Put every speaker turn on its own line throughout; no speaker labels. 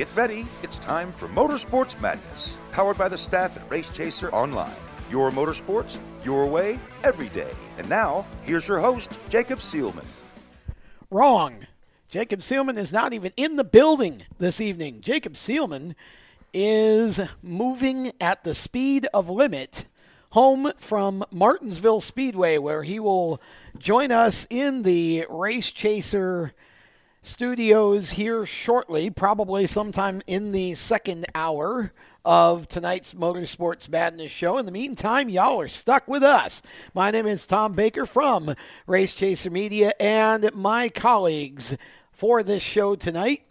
Get ready, it's time for Motorsports Madness, powered by the staff at Race Chaser Online. Your motorsports, your way, every day. And now, here's your host, Jacob Seelman.
Wrong. Jacob Seelman is not even in the building this evening. Jacob Seelman is moving at the speed of limit home from Martinsville Speedway, where he will join us in the Race Chaser studios here shortly, probably sometime in the second hour of tonight's Motorsports Madness show. In the meantime, y'all are stuck with us. My name is Tom Baker from Race Chaser Media, and my colleagues for this show tonight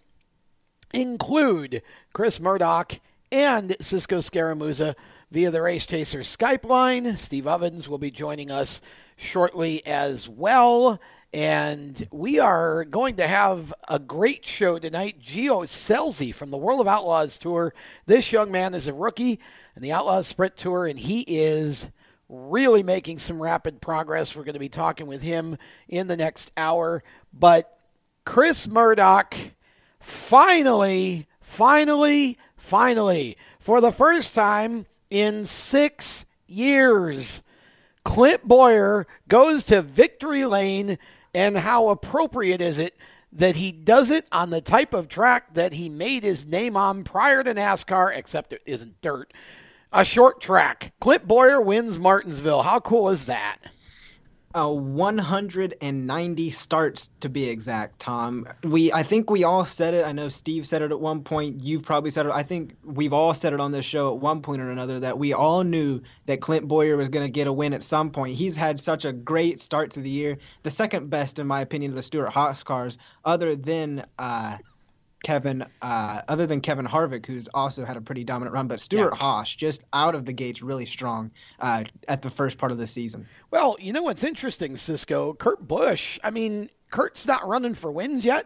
include Chris Murdoch and Cisco Scaramuza via the Race Chaser Skype line. Steve Ovens will be joining us shortly as well. And we are going to have a great show tonight. Gio Scelzi from the World of Outlaws Tour. This young man is a rookie in the Outlaws Sprint Tour, and he is really making some rapid progress. We're going to be talking with him in the next hour. But Chris Murdoch finally, finally, finally, for the first time in six years, Clint Bowyer goes to victory lane and how appropriate is it that he does it on the type of track that he made his name on prior to NASCAR, except it isn't dirt. A short track. Clint Bowyer wins Martinsville. How cool is that?
Uh, 190 starts to be exact, Tom. We I think we all said it. I know Steve said it at one point. You've probably said it. I think we've all said it on this show at one point or another that we all knew that Clint Bowyer was going to get a win at some point. He's had such a great start to the year, the second best in my opinion of the Stewart Haas cars, other than uh, Kevin, uh, other than Kevin Harvick, who's also had a pretty dominant run, but Stewart yeah. Haas just out of the gates really strong uh, at the first part of the season.
Well, you know what's interesting, Cisco? Kurt Busch. I mean, Kurt's not running for wins yet,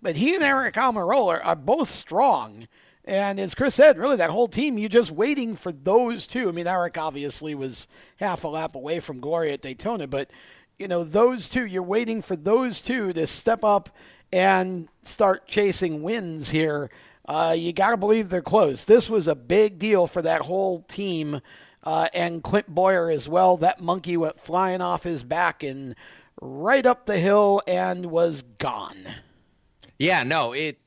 but he and Aric Almirola are, are both strong. And as Chris said, really that whole team, you're just waiting for those two. I mean, Aric obviously was half a lap away from glory at Daytona, but you know those two, you're waiting for those two to step up and start chasing wins here, uh, you got to believe they're close. This was a big deal for that whole team uh, and Clint Bowyer as well. That monkey went flying off his back and right up the hill and was gone.
Yeah, no, it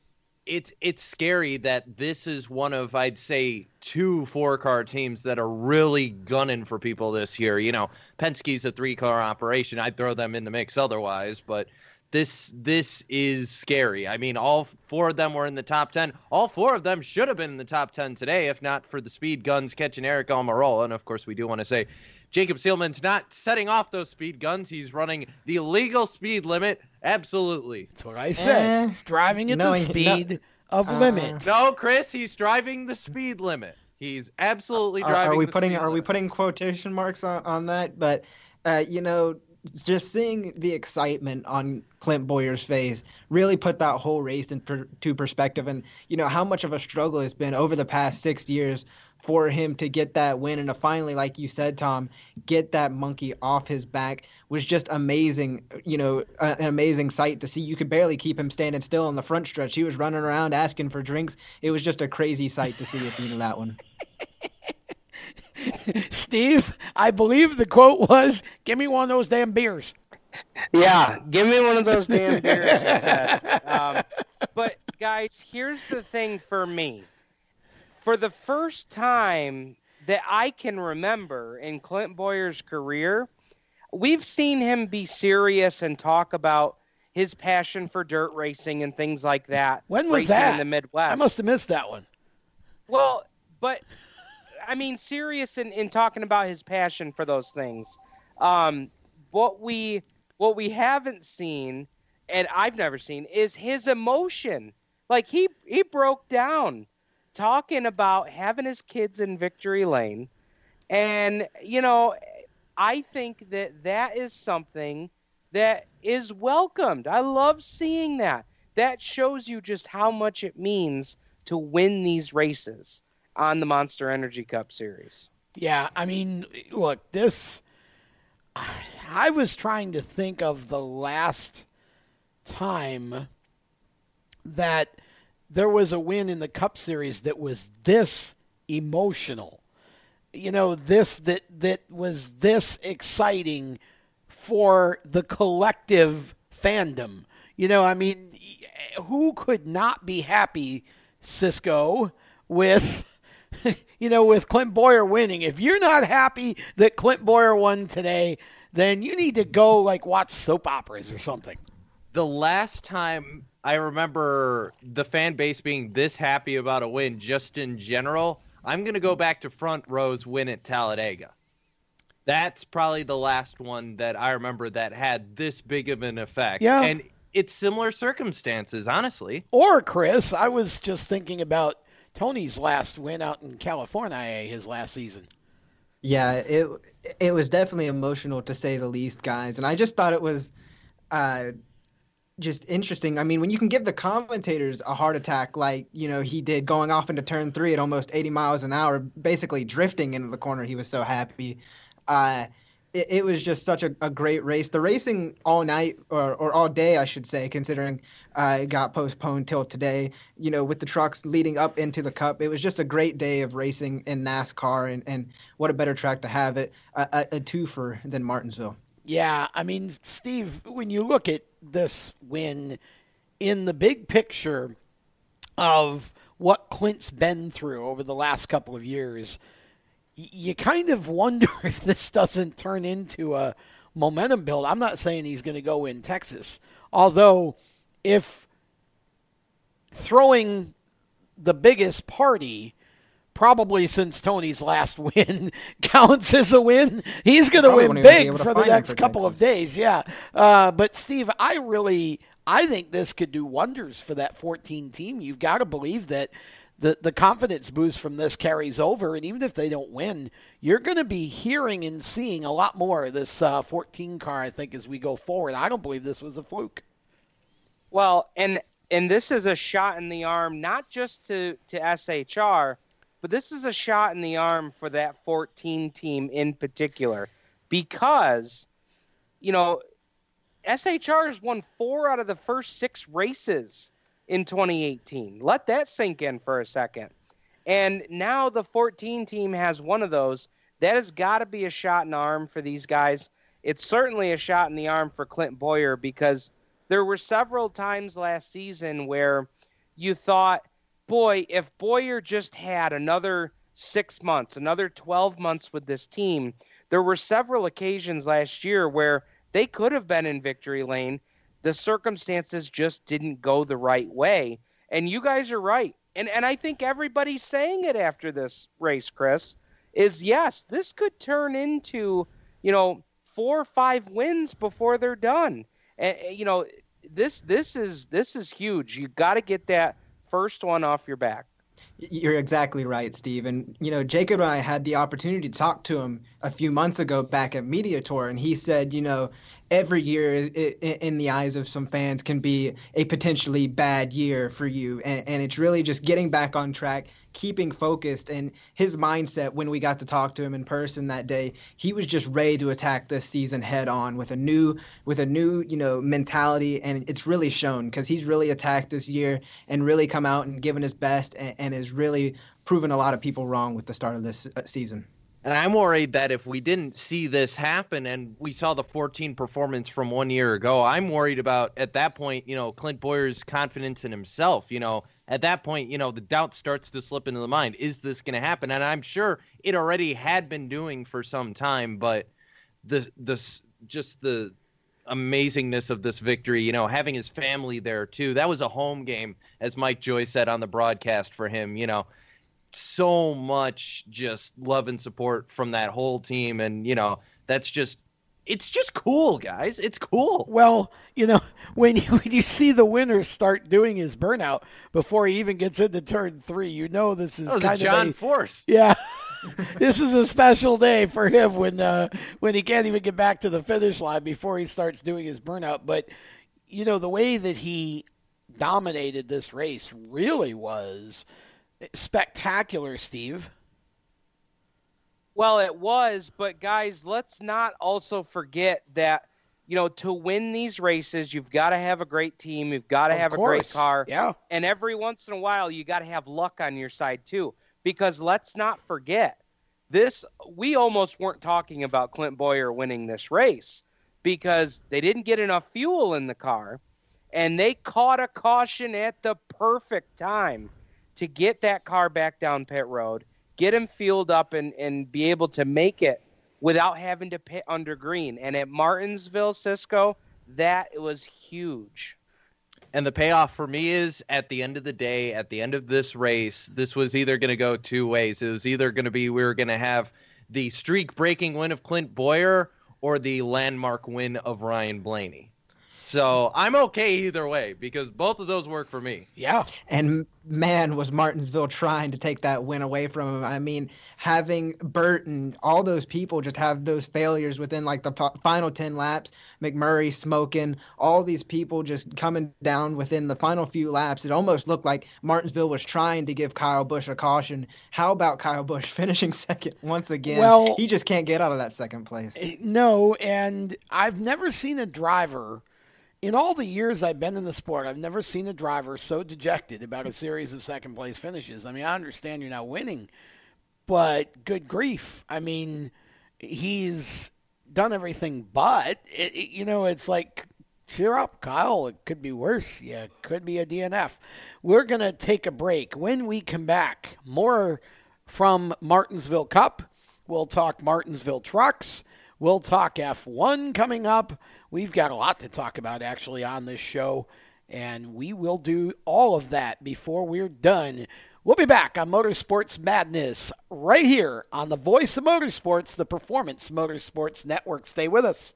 it's it's scary that this is one of I'd say two four car teams that are really gunning for people this year. You know, Penske's a three car operation. I'd throw them in the mix otherwise, but this this is scary. I mean, all four of them were in the top ten. All four of them should have been in the top ten today, if not for the speed guns catching Aric Almirola. And of course, we do want to say Jacob Seelman's not setting off those speed guns. He's running the legal speed limit. Absolutely.
That's what I said. he's driving at the speed no, of uh, limit.
No, Chris, he's driving the speed limit. He's absolutely driving.
Are, are we putting Are limit. we putting quotation marks on, on that? But uh, you know, just seeing the excitement on Clint Bowyer's face really put that whole race into perspective. And, you know, how much of a struggle it's been over the past six years for him to get that win and to finally, like you said, Tom, get that monkey off his back was just amazing. You know, an amazing sight to see. You could barely keep him standing still on the front stretch. He was running around asking for drinks. It was just a crazy sight to see at the end of that one.
Steve, I believe the quote was, "Give me one of those damn beers."
Yeah, give me one of those damn beers. Um, but guys, here's the thing for me. For the first time that I can remember in Clint Bowyer's career, we've seen him be serious and talk about his passion for dirt racing and things like that.
When was that
in the Midwest?
I must have missed that one.
Well, but I mean, serious in, in talking about his passion for those things. Um, what we what we haven't seen, and I've never seen, is his emotion. Like he he broke down talking about having his kids in victory lane, and you know, I think that that is something that is welcomed. I love seeing that. That shows you just how much it means to win these races on the Monster Energy Cup series.
Yeah, I mean, look, this. I was trying to think of the last time that there was a win in the Cup Series that was this emotional. You know, this that that was this exciting for the collective fandom. You know, I mean, who could not be happy, Cisco, with you know, with Clint Bowyer winning? If you're not happy that Clint Bowyer won today, then you need to go like watch soap operas or something.
The last time I remember the fan base being this happy about a win, just in general, I'm going to go back to front rows win at Talladega. That's probably the last one that I remember that had this big of an effect.
Yeah.
And it's similar circumstances, honestly.
Or Chris, I was just thinking about Tony's last win out in California, his last season.
Yeah, it it was definitely emotional to say the least, guys. And I just thought it was uh, just interesting. I mean, when you can give the commentators a heart attack like you know he did, going off into turn three at almost 80 miles an hour, basically drifting into the corner, he was so happy. Uh, it, it was just such a, a great race. The racing all night or, or all day, I should say, considering uh, it got postponed till today. You know, with the trucks leading up into the Cup, it was just a great day of racing in NASCAR, and, and what a better track to have it a, a, a twofer than Martinsville.
Yeah, I mean, Steve, when you look at this win in the big picture of what Clint's been through over the last couple of years, you kind of wonder if this doesn't turn into a momentum build. I'm not saying he's going to go in Texas, although if throwing the biggest party probably since Tony's last win counts as a win. He's going to win big for the next for couple Texas. of days. Yeah. Uh, but Steve, I really, I think this could do wonders for that 14 team. You've got to believe that the, the confidence boost from this carries over. And even if they don't win, you're going to be hearing and seeing a lot more of this uh, 14 car, I think, as we go forward. I don't believe this was a fluke.
Well, and and this is a shot in the arm, not just to, to SHR, but this is a shot in the arm for that 14 team in particular because, you know, SHR has won four out of the first six races in 2018. Let that sink in for a second. And now the 14 team has one of those. That has got to be a shot in the arm for these guys. It's certainly a shot in the arm for Clint Bowyer because there were several times last season where you thought – boy, if Bowyer just had another six months, another 12 months with this team, there were several occasions last year where they could have been in victory lane. The circumstances just didn't go the right way. And you guys are right. And and I think everybody's saying it after this race, Chris, is yes, this could turn into, you know, four or five wins before they're done. And you know, this this is this is huge. You got to get that first one off your back.
You're exactly right, Steve. And, you know, Jacob and I had the opportunity to talk to him a few months ago back at Media Tour, and he said, you know, every year in the eyes of some fans can be a potentially bad year for you. And, and it's really just getting back on track, keeping focused and his mindset when we got to talk to him in person that day he was just ready to attack this season head on with a new with a new you know mentality and it's really shown because he's really attacked this year and really come out and given his best and, and has really proven a lot of people wrong with the start of this uh, season
and I'm worried that if we didn't see this happen and we saw the 14 performance from one year ago, I'm worried about at that point, you know, Clint Bowyer's confidence in himself. You know, at that point, you know, the doubt starts to slip into the mind. Is this going to happen? And I'm sure it already had been doing for some time, but the the just the amazingness of this victory, you know, having his family there too. That was a home game, as Mike Joy said on the broadcast for him. You know, so much just love and support from that whole team. And you know that's just it's just cool guys. It's cool.
Well you know when you, when you see the winner start doing his burnout before he even gets into turn three you know this is kind
John
of a,
Force.
Yeah. This is a special day for him when uh, when he can't even get back to the finish line before he starts doing his burnout. But you know the way that he dominated this race really was spectacular, Steve.
Well, it was, but guys, let's not also forget that you know, to win these races, you've got to have a great team. You've got to
Of
have a great car.
Yeah.
And every once in a while, you got to have luck on your side too. Because let's not forget, this we almost weren't talking about Clint Bowyer winning this race because they didn't get enough fuel in the car, and they caught a caution at the perfect time to get that car back down pit road, get him fueled up, and and be able to make it without having to pit under green. And at Martinsville, Cisco, that was huge.
And the payoff for me is at the end of the day, at the end of this race, this was either going to go two ways. It was either going to be we were going to have the streak breaking win of Clint Bowyer or the landmark win of Ryan Blaney. So I'm okay either way because both of those work for me.
Yeah.
And man, was Martinsville trying to take that win away from him. I mean, having Burton, all those people just have those failures within like the p- final 10 laps, McMurray smoking, all these people just coming down within the final few laps. It almost looked like Martinsville was trying to give Kyle Busch a caution. How about Kyle Busch finishing second once again?
Well-
he just can't get out of that second place.
Eh, no, and I've never seen a driver in all the years I've been in the sport, I've never seen a driver so dejected about a series of second place finishes. I mean, I understand you're not winning, but good grief. I mean, he's done everything but, it, it- you know, it's like, cheer up, Kyle. It could be worse. Yeah, it could be a DNF. We're going to take a break. When we come back, more from Martinsville Cup. We'll talk Martinsville trucks. We'll talk F1 coming up. We've got a lot to talk about actually on this show, and we will do all of that before we're done. We'll be back on Motorsports Madness right here on the Voice of Motorsports, the Performance Motorsports Network. Stay with us.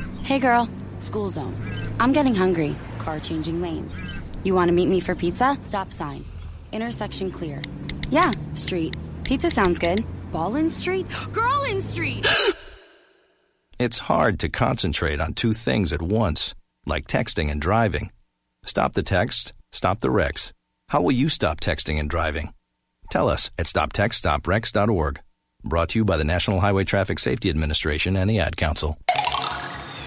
Hey girl, school zone. I'm getting hungry. Car changing lanes. You want to meet me for pizza? Stop sign. Intersection clear. Yeah, street. Pizza sounds good. Ballin Street? Girlin Street!
It's hard to concentrate on two things at once, like texting and driving. Stop the text, stop the wrecks. How will you stop texting and driving? Tell us at stoptextstoprex.org. Brought to you by the National Highway Traffic Safety Administration and the Ad Council.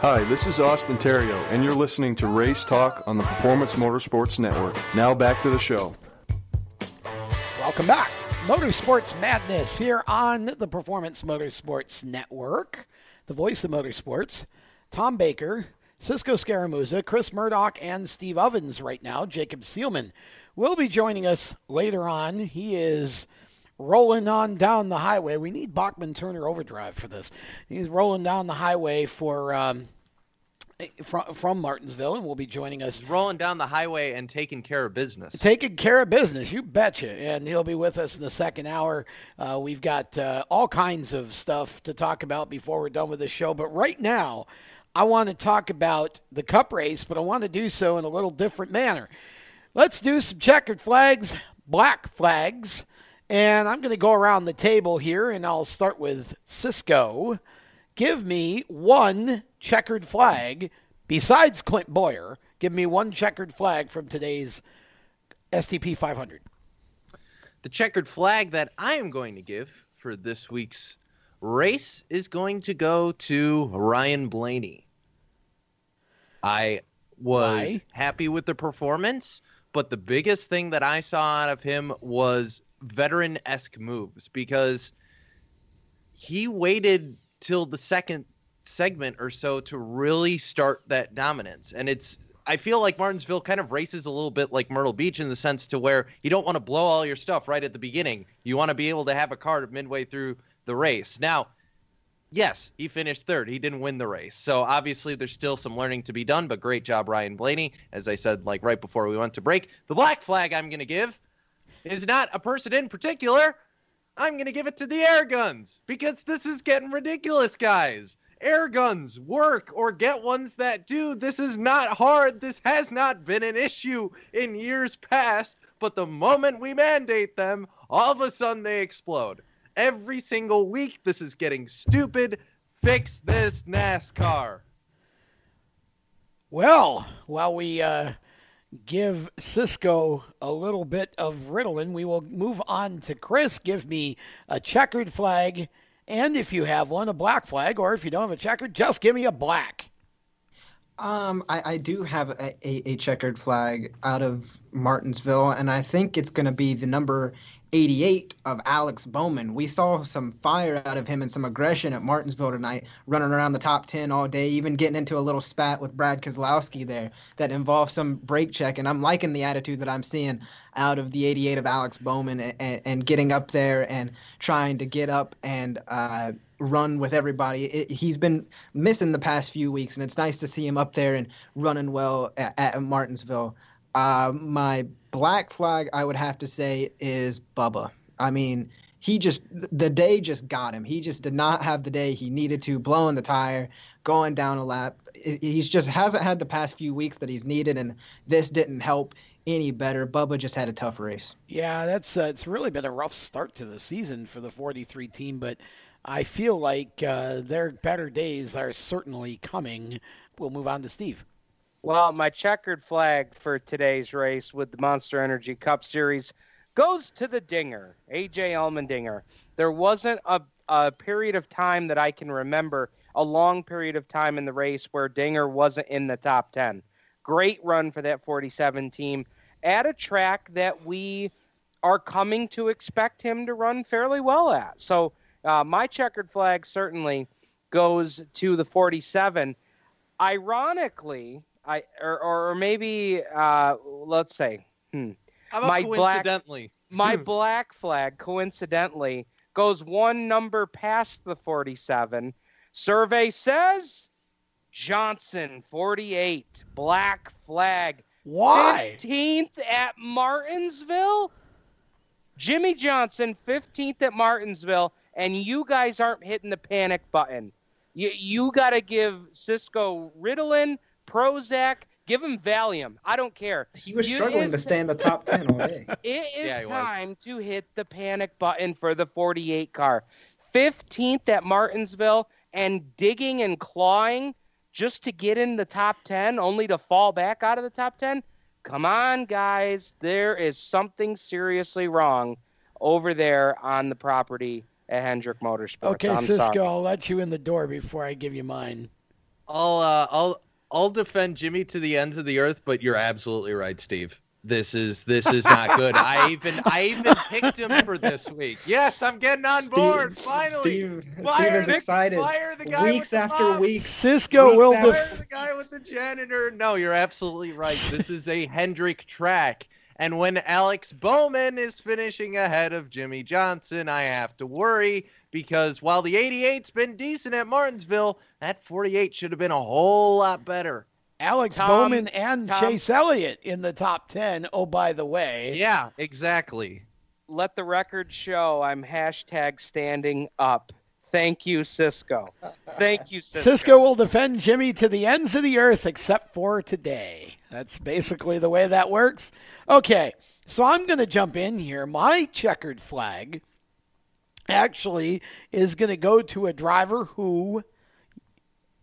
Hi, this is Austin Theriault, and you're listening to Race Talk on the Performance Motorsports Network. Now back to the show.
Welcome back. Motorsports Madness here on the Performance Motorsports Network, the voice of motorsports. Tom Baker, Cisco Scaramuza, Chris Murdoch, and Steve Ovens right now. Jacob Seelman will be joining us later on. He is rolling on down the highway. We need Bachman Turner overdrive for this. He's rolling down the highway for um, from from Martinsville, and will be joining us.
He's rolling down the highway and taking care of business.
Taking care of business, you betcha. And he'll be with us in the second hour. Uh, we've got uh, all kinds of stuff to talk about before we're done with the show. But right now, I want to talk about the Cup race, but I want to do so in a little different manner. Let's do some checkered flags, black flags. And I'm going to go around the table here, and I'll start with Cisco. Give me one checkered flag besides Clint Bowyer. Give me one checkered flag from today's STP 500.
The checkered flag that I am going to give for this week's race is going to go to Ryan Blaney. I was
Why?
happy with the performance, but the biggest thing that I saw out of him was veteran esque moves because he waited till the second segment or so to really start that dominance. And it's I feel like Martinsville kind of races a little bit like Myrtle Beach in the sense to where you don't want to blow all your stuff right at the beginning. You want to be able to have a car midway through the race. Now, yes, he finished third. He didn't win the race. So obviously there's still some learning to be done, but great job, Ryan Blaney. As I said, like right before we went to break, the black flag I'm going to give is not a person in particular. I'm going to give it to the air guns because this is getting ridiculous, guys. Air guns work or get ones that do. This is not hard. This has not been an issue in years past, but the moment we mandate them, all of a sudden they explode. Every single week, this is getting stupid. Fix this, NASCAR.
Well, while we uh, give Cisco a little bit of Ritalin, we will move on to Chris. Give me a checkered flag, and if you have one, a black flag, or if you don't have a checkered, just give me a black.
Um, I, I do have a, a, a checkered flag out of Martinsville, and I think it's going to be the number 88 of Alex Bowman. We saw some fire out of him and some aggression at Martinsville tonight, running around the top 10 all day, even getting into a little spat with Brad Keselowski there that involved some brake check. And I'm liking the attitude that I'm seeing out of the 88 of Alex Bowman and, and getting up there and trying to get up and uh, run with everybody. It, he's been missing the past few weeks, and it's nice to see him up there and running well at, at Martinsville. Uh, my black flag, I would have to say, is Bubba. I mean, he just the day just got him. He just did not have the day he needed to, blowing the tire, going down a lap. He's just hasn't had the past few weeks that he's needed, and this didn't help any better. Bubba just had a tough race.
Yeah, that's uh, it's really been a rough start to the season for the 43 team, but I feel like uh, their better days are certainly coming. We'll move on to Steve.
Well, my checkered flag for today's race with the Monster Energy Cup Series goes to the Dinger, AJ Allmendinger. There wasn't a, a period of time that I can remember, a long period of time in the race where Dinger wasn't in the top 10. Great run for that 47 team at a track that we are coming to expect him to run fairly well at. So, uh, my checkered flag certainly goes to the 47. Ironically, I or or maybe uh, let's say, hmm,
How about
my
coincidentally?
Black, my black flag coincidentally goes one number past the 47. Survey says Johnson 48 black flag.
Why?
15th at Martinsville. Jimmie Johnson 15th at Martinsville and you guys aren't hitting the panic button. You you got to give Cisco Ritalin, Prozac, give him Valium. I don't care.
He was
You-
struggling to stay in the top 10 all day.
It is
Yeah, he was.
time to hit the panic button for the 48 car. 15th at Martinsville and digging and clawing just to get in the top 10 only to fall back out of the top 10. Come on, guys. There is something seriously wrong over there on the property at Hendrick Motorsports.
Okay,
I'm
Cisco,
sorry.
I'll let you in the door before I give you mine.
I'll uh, I'll I'll defend Jimmie to the ends of the earth, but you're absolutely right, Steve. This is this is not good. I even I even picked him for this week. Yes, I'm getting on
Steve-
board. Finally,
Steve,
Fire
Steve is excited.
Fire the guy
Weeks
with
after weeks.
Cisco
Weeks
will
after-
def-
Fire the guy with the janitor. No, you're absolutely right. This is a Hendrick track. And when Alex Bowman is finishing ahead of Jimmie Johnson, I have to worry because while the 88's been decent at Martinsville, that 48 should have been a whole lot better.
Alex
Tom-
Bowman and
Tom-
Chase Elliott in the top 10. Oh, by the way.
Yeah, exactly.
Let the record show I'm hashtag standing up. Thank you, Cisco. Thank you, Cisco.
Cisco will defend Jimmie to the ends of the earth except for today. That's basically the way that works. Okay, so I'm going to jump in here. My checkered flag actually is going to go to a driver who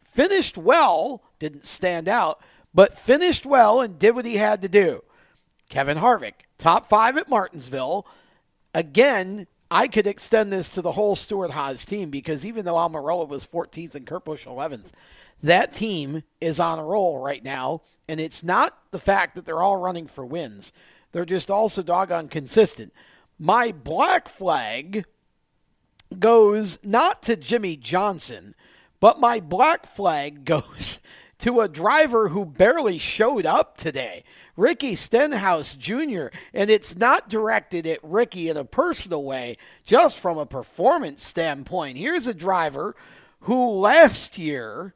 finished well, didn't stand out, but finished well and did what he had to do. Kevin Harvick, top five at Martinsville. Again, I could extend this to the whole Stewart Haas team because even though Almirola was 14th and Kurt Busch 11th, that team is on a roll right now. And it's not the fact that they're all running for wins, they're just also doggone consistent. My black flag goes not to Jimmie Johnson, but my black flag goes to a driver who barely showed up today, Ricky Stenhouse Jr. And it's not directed at Ricky in a personal way, just from a performance standpoint. Here's a driver who last year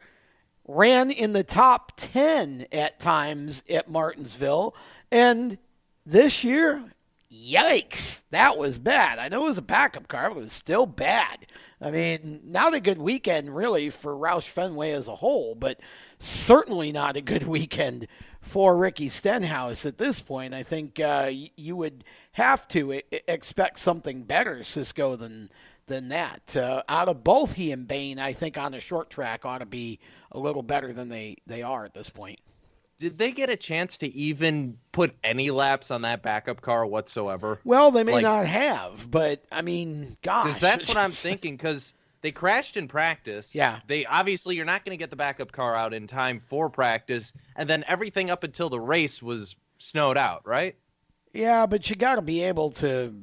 ran in the top 10 at times at Martinsville. And this year, yikes, that was bad. I know it was a backup car, but it was still bad. I mean, not a good weekend really for Roush Fenway as a whole, but certainly not a good weekend for Ricky Stenhouse at this point. I think uh, you would have to expect something better, Cisco, than than that. Uh, out of both he and Bayne, I think on a short track ought to be a little better than they, they are at this point.
Did they get a chance to even put any laps on that backup car whatsoever?
Well, they may
Like-
not have, but I mean, gosh,
that's what I'm thinking. Because they crashed in practice.
Yeah.
They obviously you're not going to get the backup car out in time for practice, and then everything up until the race was snowed out, right?
Yeah, but you got to be able to,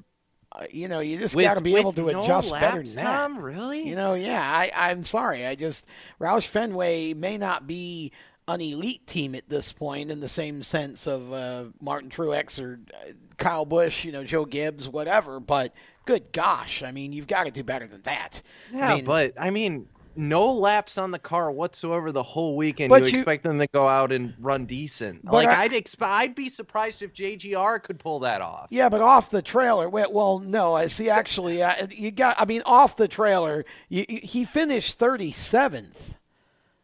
uh, you know, you just got to be able to
no
adjust better
laps,
than that.
Tom? Really?
You know, yeah, I, I'm sorry. I just, Roush Fenway may not be an elite team at this point in the same sense of uh, Martin Truex or uh, Kyle Busch, you know, Joe Gibbs, whatever, but good gosh, I mean, you've got to do better than that.
Yeah,
I mean,
but I mean, no laps on the car whatsoever the whole weekend. You,
you-
expect them to go out and run decent. Like
I-
I'd expect, I'd be surprised if JGR could pull that off.
Yeah, but off the trailer. Well, well no, I see. Actually, uh, you got. I mean, off the trailer, you, you- he finished thirty seventh.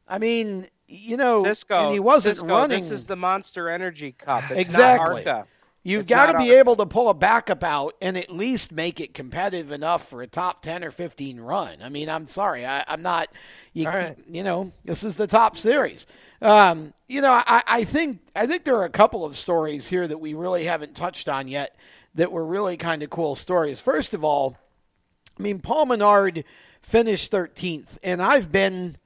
I mean, you know,
Cisco,
and he wasn't
Cisco,
running.
This is the Monster Energy Cup. It's
exactly. You've got to be able to pull a backup out and at least make it competitive enough for a top ten or fifteen run. I mean, I'm sorry, I, I'm not. You,
right.
you know, this is the top series. Um, you know, I, I think I think there are a couple of stories here that we really haven't touched on yet that were really kind of cool stories. First of all, I mean, Paul Menard finished 13th, and I've been,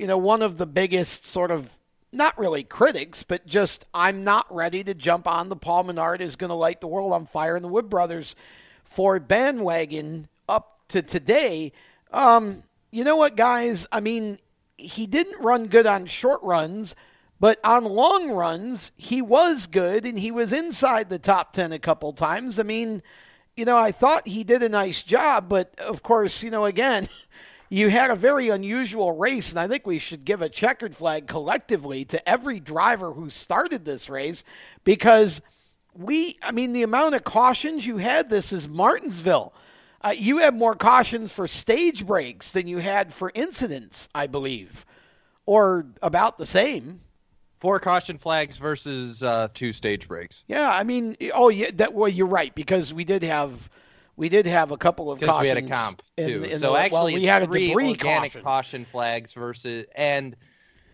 you know, one of the biggest sort of not really critics, but just I'm not ready to jump on the Paul Menard is going to light the world on fire and the Wood Brothers for bandwagon up to today. Um, you know what, guys? I mean, he didn't run good on short runs. But on long runs, he was good and he was inside the top 10 a couple times. I mean, you know, I thought he did a nice job, but of course, you know, again, you had a very unusual race, and I think we should give a checkered flag collectively to every driver who started this race because we, I mean, the amount of cautions you had, this is Martinsville. Uh, you had more cautions for stage breaks than you had for incidents, I believe, or about the same.
Four caution flags versus uh, two stage breaks.
Yeah, I mean, oh yeah, that well, you're right because we did have we did have a couple of
Because
cautions.
we had a comp too.
in
so
the- well,
actually,
we had a
three
debris caution.
caution flags versus and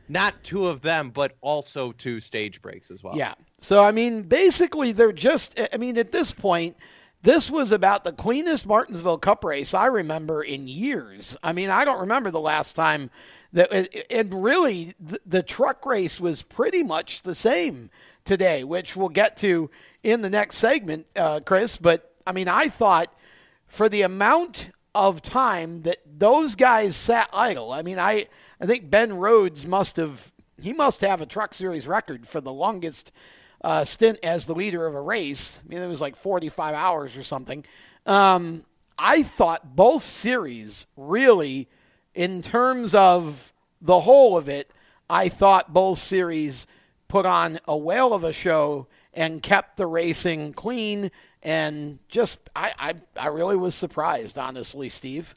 not two of them, but also two stage breaks as well.
Yeah. So I mean, basically, they're just. I mean, at this point, this was about the cleanest Martinsville Cup race I remember in years. I mean, I don't remember the last time that and really the, the truck race was pretty much the same today, which we'll get to in the next segment, uh, Chris. But I mean, I thought for the amount of time that those guys sat idle. I mean, I I think Ben Rhodes must have he must have a Truck Series record for the longest uh, stint as the leader of a race. I mean, it was like 45 hours or something. Um, I thought both series really, in terms of the whole of it, I thought both series put on a whale of a show and kept the racing clean and just I, I, I really was surprised, honestly, Steve.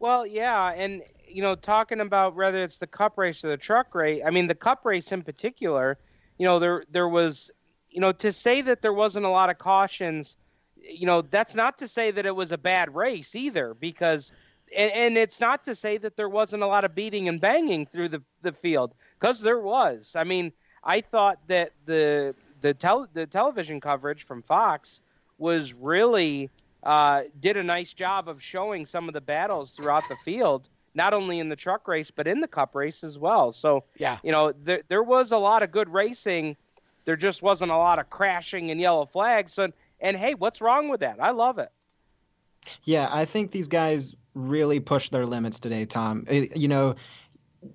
Well, yeah, and you know, talking about whether it's the cup race or the truck race, I mean, the cup race in particular, you know, there there was, you know, to say that there wasn't a lot of cautions, you know, that's not to say that it was a bad race either, because, and, it's not to say that there wasn't a lot of beating and banging through the the field, because there was. I mean, I thought that the the tel- the television coverage from Fox was really uh, did a nice job of showing some of the battles throughout the field not only in the truck race but in the cup race as well. So
yeah,
you know there there was a lot of good racing. There just wasn't a lot of crashing and yellow flags. And and hey, what's wrong with that? I love it.
Yeah, I think these guys really pushed their limits today, Tom. It, you know,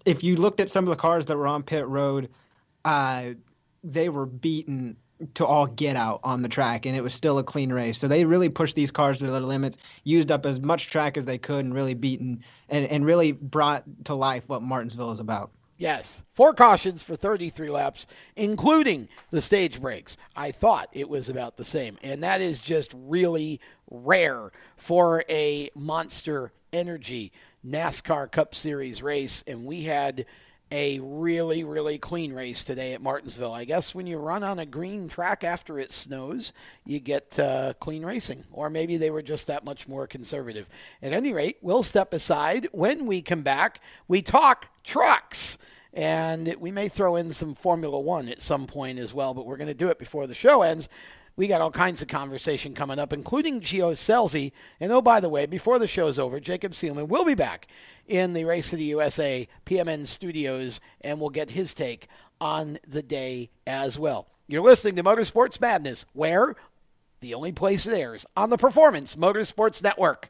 if you looked at some of the cars that were on pit road, uh, they were beaten to all get out on the track, and it was still a clean race. So they really pushed these cars to their limits, used up as much track as they could, and really beaten and, and really brought to life what Martinsville is about.
Yes, four cautions for 33 laps, including the stage breaks. I thought it was about the same, and that is just really rare for a monster energy NASCAR Cup Series race. And we had a really, really clean race today at Martinsville. I guess when you run on a green track after it snows, you get uh, clean racing. Or maybe they were just that much more conservative. At any rate, we'll step aside. When we come back, we talk trucks. And we may throw in some Formula One at some point as well, but we're going to do it before the show ends. We got all kinds of conversation coming up, including Gio Scelzi. And oh, by the way, before the show's over, Jacob Seelman will be back in the Race of the USA PMN studios, and we'll get his take on the day as well. You're listening to Motorsports Madness, where the only place there is on the Performance Motorsports Network.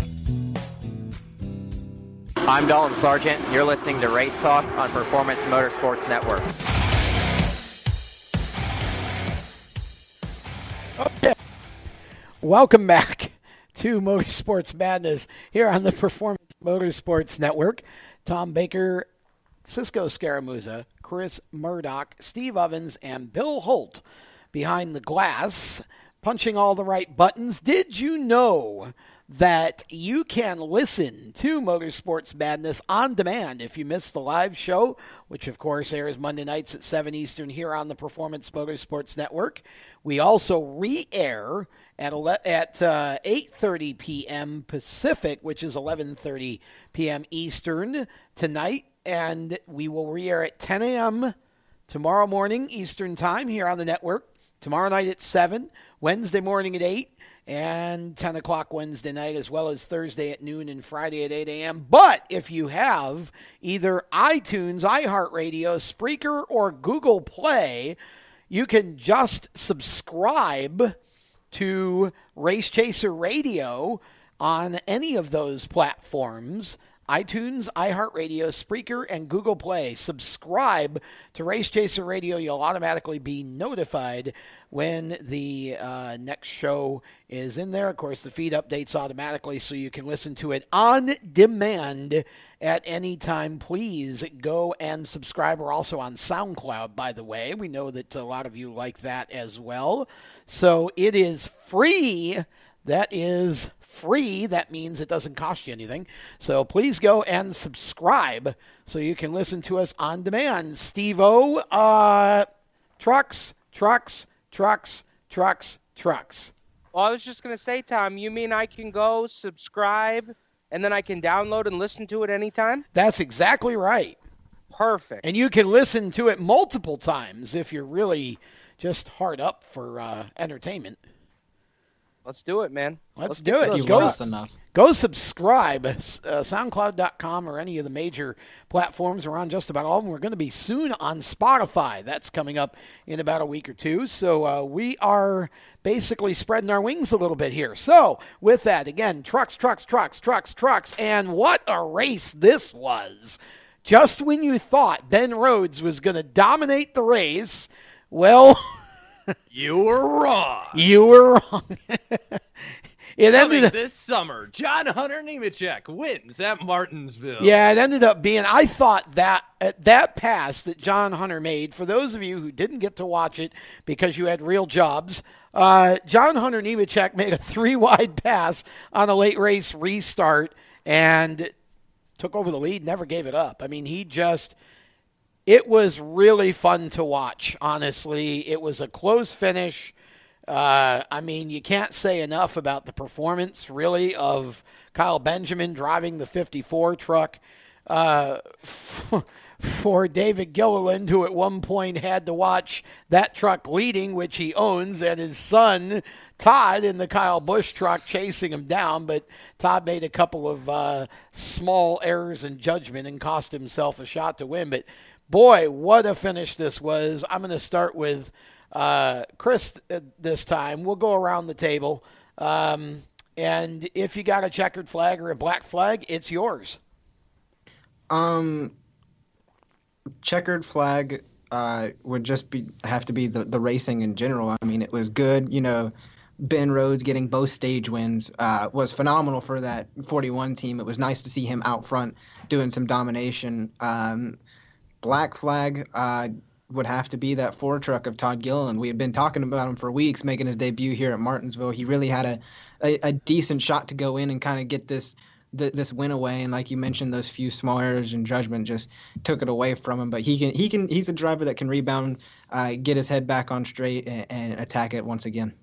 I'm Dalton Sargent. You're listening to Race Talk on Performance Motorsports Network.
Okay. Welcome back to Motorsports Madness here on the Performance Motorsports Network. Tom Baker, Cisco Scaramuza, Chris Murdoch, Steve Ovens, and Bill Holt behind the glass, punching all the right buttons. Did you know that you can listen to Motorsports Madness on demand if you missed the live show, which of course airs Monday nights at 7 Eastern here on the Performance Motorsports Network. We also re-air at at uh, 8:30 p.m. Pacific, which is 11:30 p.m. Eastern tonight, and we will re-air at 10 a.m. tomorrow morning Eastern Time here on the network. Tomorrow night at 7, Wednesday morning at 8, and 10 o'clock Wednesday night, as well as Thursday at noon and Friday at 8 a.m. But if you have either iTunes, iHeartRadio, Spreaker, or Google Play, you can just subscribe to Race Chaser Radio on any of those platforms iTunes, iHeartRadio, Spreaker, and Google Play. Subscribe to Race Chaser Radio. You'll automatically be notified when the uh, next show is in there. Of course, the feed updates automatically so you can listen to it on demand at any time. Please go and subscribe. We're also on SoundCloud, by the way. We know that a lot of you like that as well. So it is free. That is free. That means it doesn't cost you anything. So please go and subscribe so you can listen to us on demand. Steve O, uh, trucks, trucks, trucks, trucks, trucks.
Well, I was just going to say, Tom, you mean I can go subscribe and then I can download and listen to it anytime?
That's exactly right.
Perfect.
And you can listen to it multiple times if you're really just hard up for uh, entertainment.
Let's do it, man.
Let's,
Let's
do it. Go,
enough.
go subscribe. Uh, SoundCloud.com or any of the major platforms. We're on just about all of them. We're going to be soon on Spotify. That's coming up in about a week or two. So uh, we are basically spreading our wings a little bit here. So with that, again, trucks, trucks, trucks, trucks, trucks. And what a race this was. Just when you thought Ben Rhodes was going to dominate the race, well.
You were wrong.
You were wrong. it
Coming
ended
this summer, John Hunter Nemechek wins at Martinsville.
Yeah, it ended up being. I thought that at that pass that John Hunter made. For those of you who didn't get to watch it because you had real jobs, uh, John Hunter Nemechek made a three wide pass on a late race restart and took over the lead. Never gave it up. I mean, he just. It was really fun to watch. Honestly, it was a close finish. Uh, I mean, you can't say enough about the performance, really, of Kyle Benjamin driving the 54 truck uh, for, David Gilliland, who at one point had to watch that truck leading, which he owns, and his son Todd in the Kyle Busch truck chasing him down, but Todd made a couple of uh, small errors in judgment and cost himself a shot to win. But boy, what a finish this was. I'm going to start with uh, Chris this time. We'll go around the table. Um, and if you got a checkered flag or a black flag, it's yours.
Um, checkered flag uh, would just be have to be the, the racing in general. I mean, it was good. You know, Ben Rhodes getting both stage wins uh, was phenomenal for that 41 team. It was nice to see him out front doing some domination. Um, black flag uh, would have to be that four truck of Todd Gilliland. We had been talking about him for weeks, making his debut here at Martinsville. He really had a, a, a decent shot to go in and kind of get this th- this win away. And like you mentioned, those few small errors in judgment just took it away from him. But he can he can he's a driver that can rebound, uh, get his head back on straight, and, and attack it once again.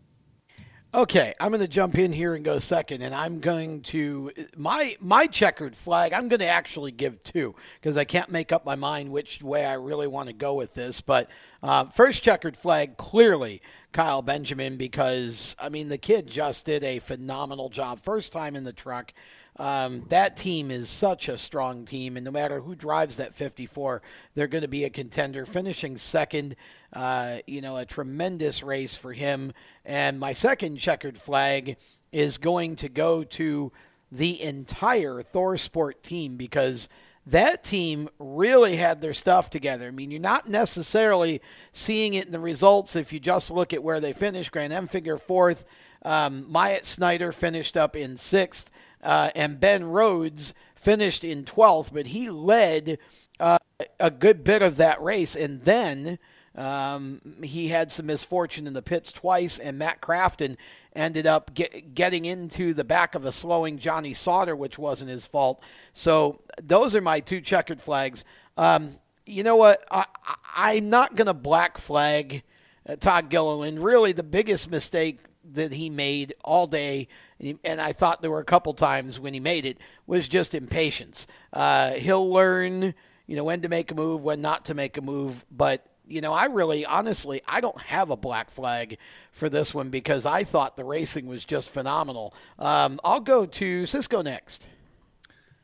Okay, I'm going to jump in here and go second, and I'm going to my my checkered flag. I'm going to actually give two because I can't make up my mind which way I really want to go with this. But uh, first checkered flag, clearly Kyle Benjamin, because I mean the kid just did a phenomenal job. First time in the truck, um, that team is such a strong team, and no matter who drives that 54, they're going to be a contender. Finishing second, uh, you know, a tremendous race for him. And my second checkered flag is going to go to the entire ThorSport team because that team really had their stuff together. I mean, you're not necessarily seeing it in the results if you just look at where they finished. Grant Enfinger fourth. Um, Myatt Snider finished up in sixth uh, and Ben Rhodes finished in 12th, but he led uh, a good bit of that race. And then um, he had some misfortune in the pits twice, and Matt Crafton ended up get, getting into the back of a slowing Johnny Sauter, which wasn't his fault. So those are my two checkered flags. Um, you know what? I, am not going to black flag uh, Todd Gilliland. Really, the biggest mistake that he made all day and I thought there were a couple times when he made it was just impatience. Uh, he'll learn, you know, when to make a move, when not to make a move. But you know, I really, honestly, I don't have a black flag for this one because I thought the racing was just phenomenal. Um, I'll go to Cisco next.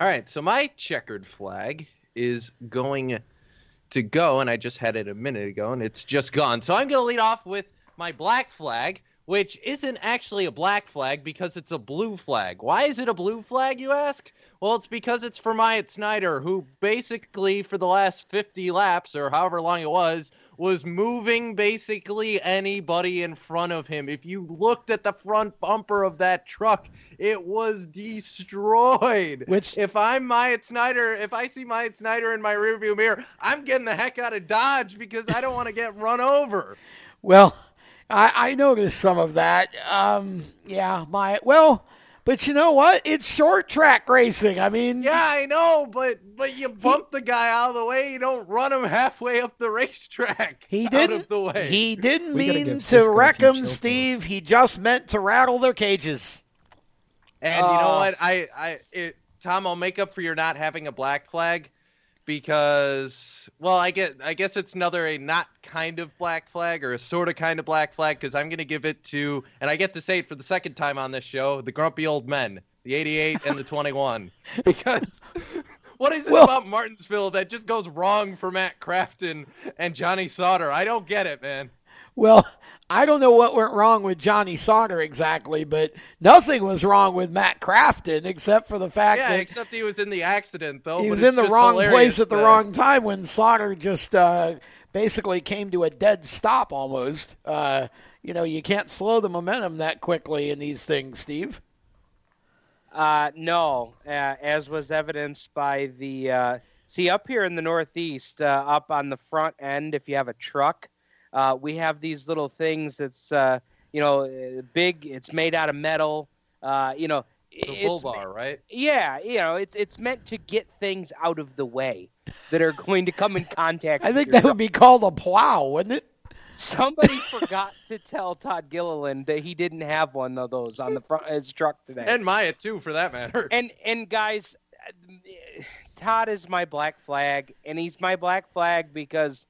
All right, so my checkered flag is going to go, and I just had it a minute ago, and it's just gone. So I'm going to lead off with my black flag, which isn't actually a black flag because it's a blue flag. Why is it a blue flag, you ask? Well, it's because it's for Myatt Snider, who basically, for the last 50 laps or however long it was, was moving basically anybody in front of him. If you looked at the front bumper of that truck, it was destroyed.
Which,
if I'm Myatt Snider, if I see Myatt Snider in my rearview mirror, I'm getting the heck out of Dodge because I don't want to get run over.
Well, I, I noticed some of that. Um, yeah, my well, but you know what? It's short track racing. I mean,
yeah, I know, but but you bump he, the guy out of the way. You don't run him halfway up the racetrack.
He didn't. the way. He didn't we mean to wreck him, Steve. He just meant to rattle their cages.
And uh, you know uh. what? I I it, Tom, I'll make up for your not having a black flag because well i get i guess it's another a not kind of black flag or a sort of kind of black flag because i'm going to give it to and i get to say it for the second time on this show the grumpy old men the 88 and the 21 because what is it well, about martinsville that just goes wrong for matt crafton and johnny sauter? I don't get it man.
Well, I don't know what went wrong with Johnny Sauter exactly, but nothing was wrong with Matt Crafton except for the fact
yeah,
that
except he was in the accident though.
He was in the wrong place at the that... wrong time when Sauter just uh, basically came to a dead stop almost. Uh, you know, you can't slow the momentum that quickly in these things, Steve.
Uh, no, uh, as was evidenced by the uh, see up here in the Northeast, uh, up on the front end, if you have a truck uh, we have these little things that's uh, you know big. It's made out of metal. Uh, you know,
the it's bar, right?
Yeah, you know, it's it's meant to get things out of the way that are going to come in contact.
I think that would be called a plow, wouldn't it?
Somebody forgot to tell Todd Gilliland that he didn't have one of those on the front of his truck today,
and Maya too, for that matter.
And and guys, Todd is my black flag, and he's my black flag because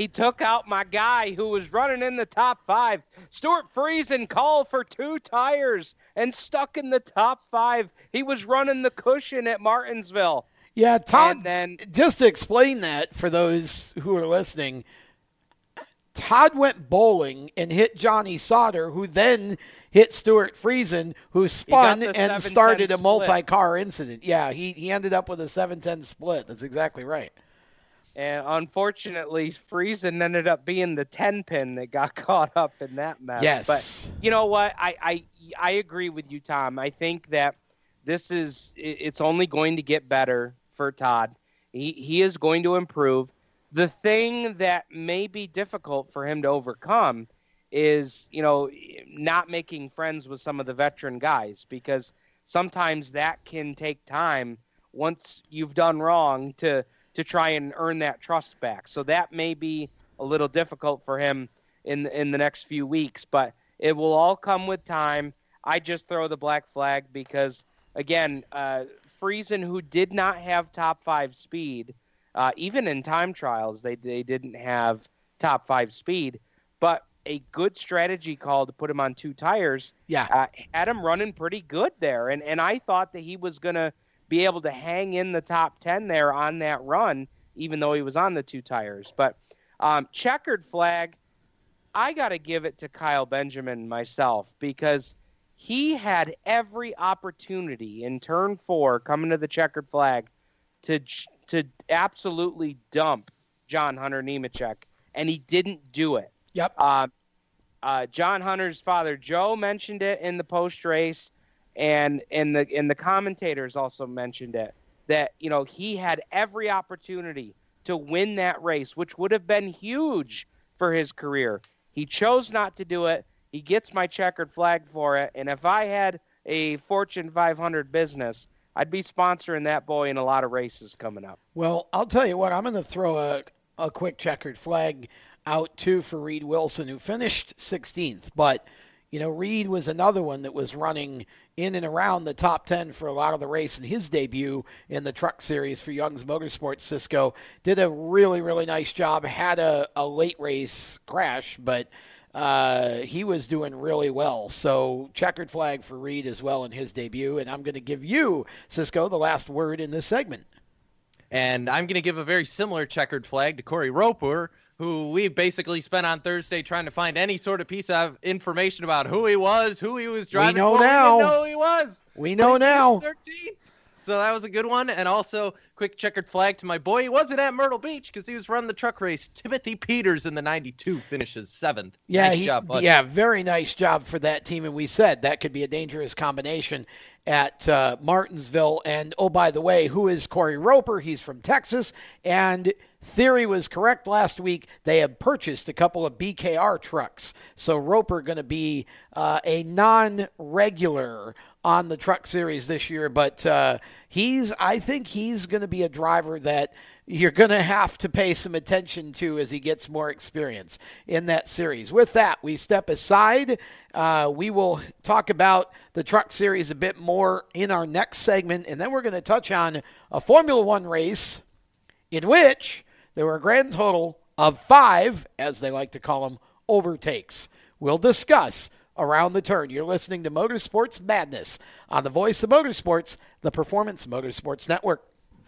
he took out my guy who was running in the top five. Stewart Friesen called for two tires and stuck in the top five. He was running the cushion at Martinsville.
Yeah, Todd.
And then
just to explain that for those who are listening, Todd went bowling and hit Johnny Sauter, who then hit Stewart Friesen, who spun and started a multi-car incident. Yeah, he, he ended up with a 7-10 split. That's exactly right.
And unfortunately, Friesen ended up being the 10 pin that got caught up in that mess.
Yes.
But you know what? I, I, I agree with you, Tom. I think that this is it's only going to get better for Todd. He, he is going to improve. The thing that may be difficult for him to overcome is, you know, not making friends with some of the veteran guys because sometimes that can take time once you've done wrong to to try and earn that trust back. So that may be a little difficult for him in in the next few weeks, but it will all come with time. I just throw the black flag because again, uh, Friesen, who did not have top five speed, uh, even in time trials, they they didn't have top five speed, but a good strategy call to put him on two tires
Yeah.
uh, had him running pretty good there, and and I thought that he was gonna be able to hang in the top ten there on that run, even though he was on the two tires. But um, checkered flag, I got to give it to Kyle Benjamin myself because he had every opportunity in turn four coming to the checkered flag to to absolutely dump John Hunter Nemechek, and he didn't do it.
Yep.
Uh, uh, John Hunter's father Joe mentioned it in the post race, and and the and the commentators also mentioned it that you know he had every opportunity to win that race, which would have been huge for his career. He chose not to do it. He gets my checkered flag for it, and if I had a Fortune 500 business, I'd be sponsoring that boy in a lot of races coming up.
Well, I'll tell you what, I'm going to throw a, a quick checkered flag out too for Reed Wilson, who finished 16th. But, you know, Reed was another one that was running in and around the top 10 for a lot of the race in his debut in the truck series for Young's Motorsports. Cisco did a really, really nice job, had a, a late race crash, but uh, he was doing really well. So checkered flag for Reed as well in his debut. And I'm going to give you, Cisco, the last word in this segment.
And I'm going to give a very similar checkered flag to Corey Roper, who we basically spent on Thursday trying to find any sort of piece of information about who he was, who he was driving.
We know
for.
now.
We know who he was.
We know now.
13. So that was a good one. And also, quick checkered flag to my boy. He wasn't at Myrtle Beach because he was running the truck race. Timothy Peters in the 92 finishes seventh.
Yeah,
nice
he-
job,
yeah, very nice job for that team. And we said that could be a dangerous combination at uh, Martinsville. And oh, by the way, who is Corey Roper? He's from Texas. And theory was correct last week. They have purchased a couple of BKR trucks. So Roper going to be uh, a non-regular on the truck series this year, but uh, he's I think he's going to be a driver that you're going to have to pay some attention to as he gets more experience in that series. With that, we step aside. Uh, we will talk about the truck series a bit more in our next segment, and then we're going to touch on a Formula One race in which there were a grand total of five, as they like to call them, overtakes. We'll discuss around the turn. You're listening to Motorsports Madness on the voice of motorsports, the Performance Motorsports Network.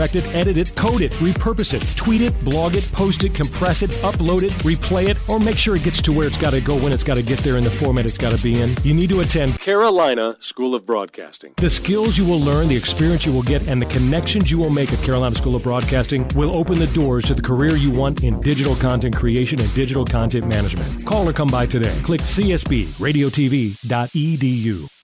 it, edit it, code it, repurpose it, tweet it, blog it, post it, compress it, upload it, replay it, or make sure it gets to where it's got to go when it's got to get there in the format it's got to be in, you need to attend
Carolina School of Broadcasting.
the skills you will learn, the experience you will get, and the connections you will make at Carolina School of Broadcasting will open the doors to the career you want in digital content creation and digital content management. Call or come by today. Click csbradiotv.edu.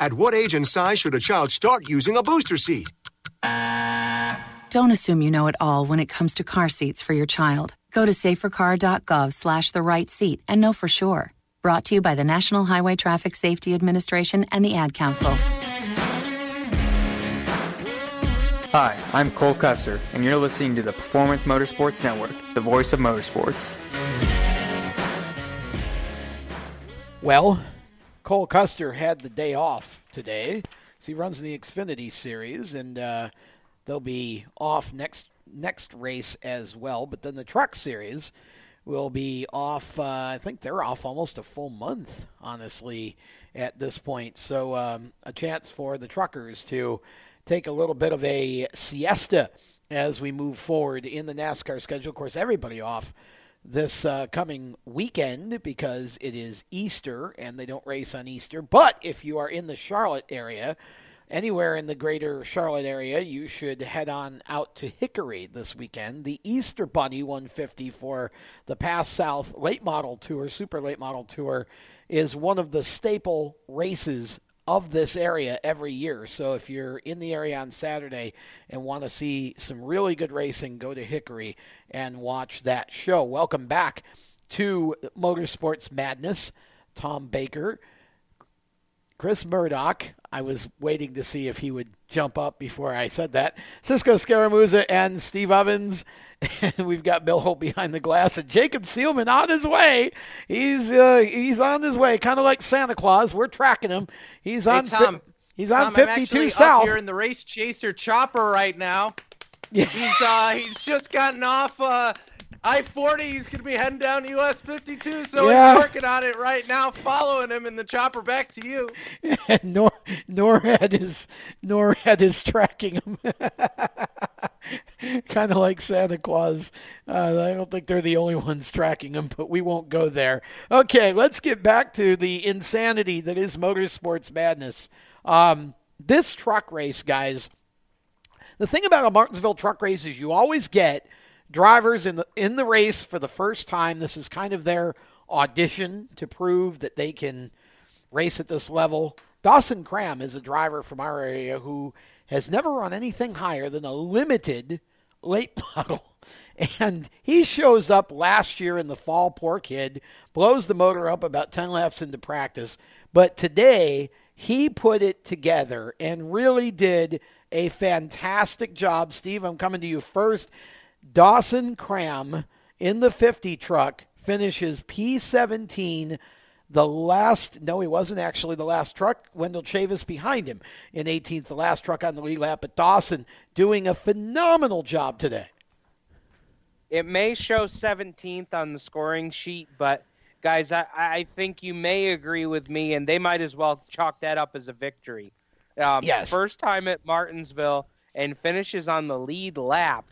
At what age and size should a child start using a booster seat?
Don't assume you know it all when it comes to car seats for your child. Go to safercar.gov slash the right seat and know for sure. Brought to you by the National Highway Traffic Safety Administration and the Ad Council.
Hi, I'm Cole Custer, and you're listening to the Performance Motorsports Network, the voice of motorsports.
Well, Cole Custer had the day off today. So he runs in the Xfinity Series, and uh, they'll be off next next race as well. But then the Truck Series will be off. Uh, I think they're off almost a full month, honestly, at this point. So um, a chance for the truckers to take a little bit of a siesta as we move forward in the NASCAR schedule. Of course, everybody off this uh, coming weekend because it is Easter and they don't race on Easter. But if you are in the Charlotte area, anywhere in the greater Charlotte area, you should head on out to Hickory this weekend. The Easter Bunny 150 for the Pass South Late Model Tour, Super Late Model Tour, is one of the staple races of this area every year. So if you're in the area on Saturday and want to see some really good racing, go to Hickory and watch that show. Welcome back to Motorsports Madness. Tom Baker, Chris Murdoch. I was waiting to see if he would jump up before I said that. Cisco Scaramuza and Steve Ovens. And we've got Bill Holt behind the glass and Jacob Seelman on his way. He's uh, he's on his way, kind of like Santa Claus. We're tracking him. He's on.
Hey, Tom,
fi- he's on
Tom,
52
I'm
South.
Here in the race chaser chopper right now. Yeah. He's uh, he's just gotten off uh, I 40. He's going to be heading down US 52. So
Yeah.
he's working on it right now, following him in the chopper back to you.
and Nor Norhead is Norhead is tracking him, kind of like Santa Claus. Uh, I don't think they're the only ones tracking him, but we won't go there. Okay, let's get back to the insanity that is motorsports madness. Um, this truck race, guys. The thing about a Martinsville truck race is you always get drivers in the in the race for the first time. This is kind of their audition to prove that they can race at this level. Dawson Cram is a driver from our area who has never run anything higher than a limited late model. And he shows up last year in the fall, poor kid, blows the motor up about 10 laps into practice. But today, he put it together and really did a fantastic job. Steve, I'm coming to you first. Dawson Cram in the 50 truck finishes P17 the last no he wasn't actually the last truck wendell chavous behind him in 18th the last truck on the lead lap but dawson doing a phenomenal job today
It may show 17th on the scoring sheet, but guys, I, I think you may agree with me, and they might as well chalk that up as a victory. Um,
Yes.
First time at Martinsville and finishes on the lead lap.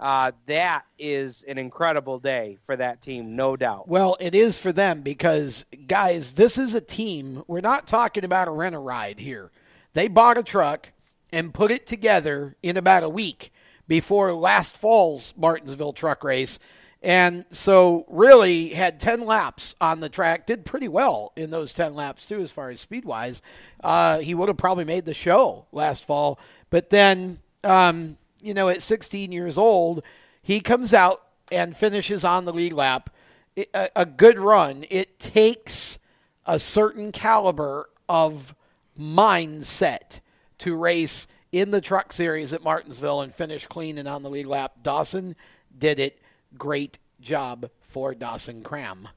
Uh, that is an incredible day for that team, no doubt.
Well, it is for them because, guys, this is a team. We're not talking about a rent a ride here. They bought a truck and put it together in about a week before last fall's Martinsville truck race. And so, really, had 10 laps on the track. Did pretty well in those 10 laps, too, as far as speed wise. Uh, he would have probably made the show last fall. But then um, you know, at 16 years old, he comes out and finishes on the lead lap. A, a good run. It takes a certain caliber of mindset to race in the truck series at Martinsville and finish clean and on the lead lap. Dawson did it. Great job for Dawson Cram.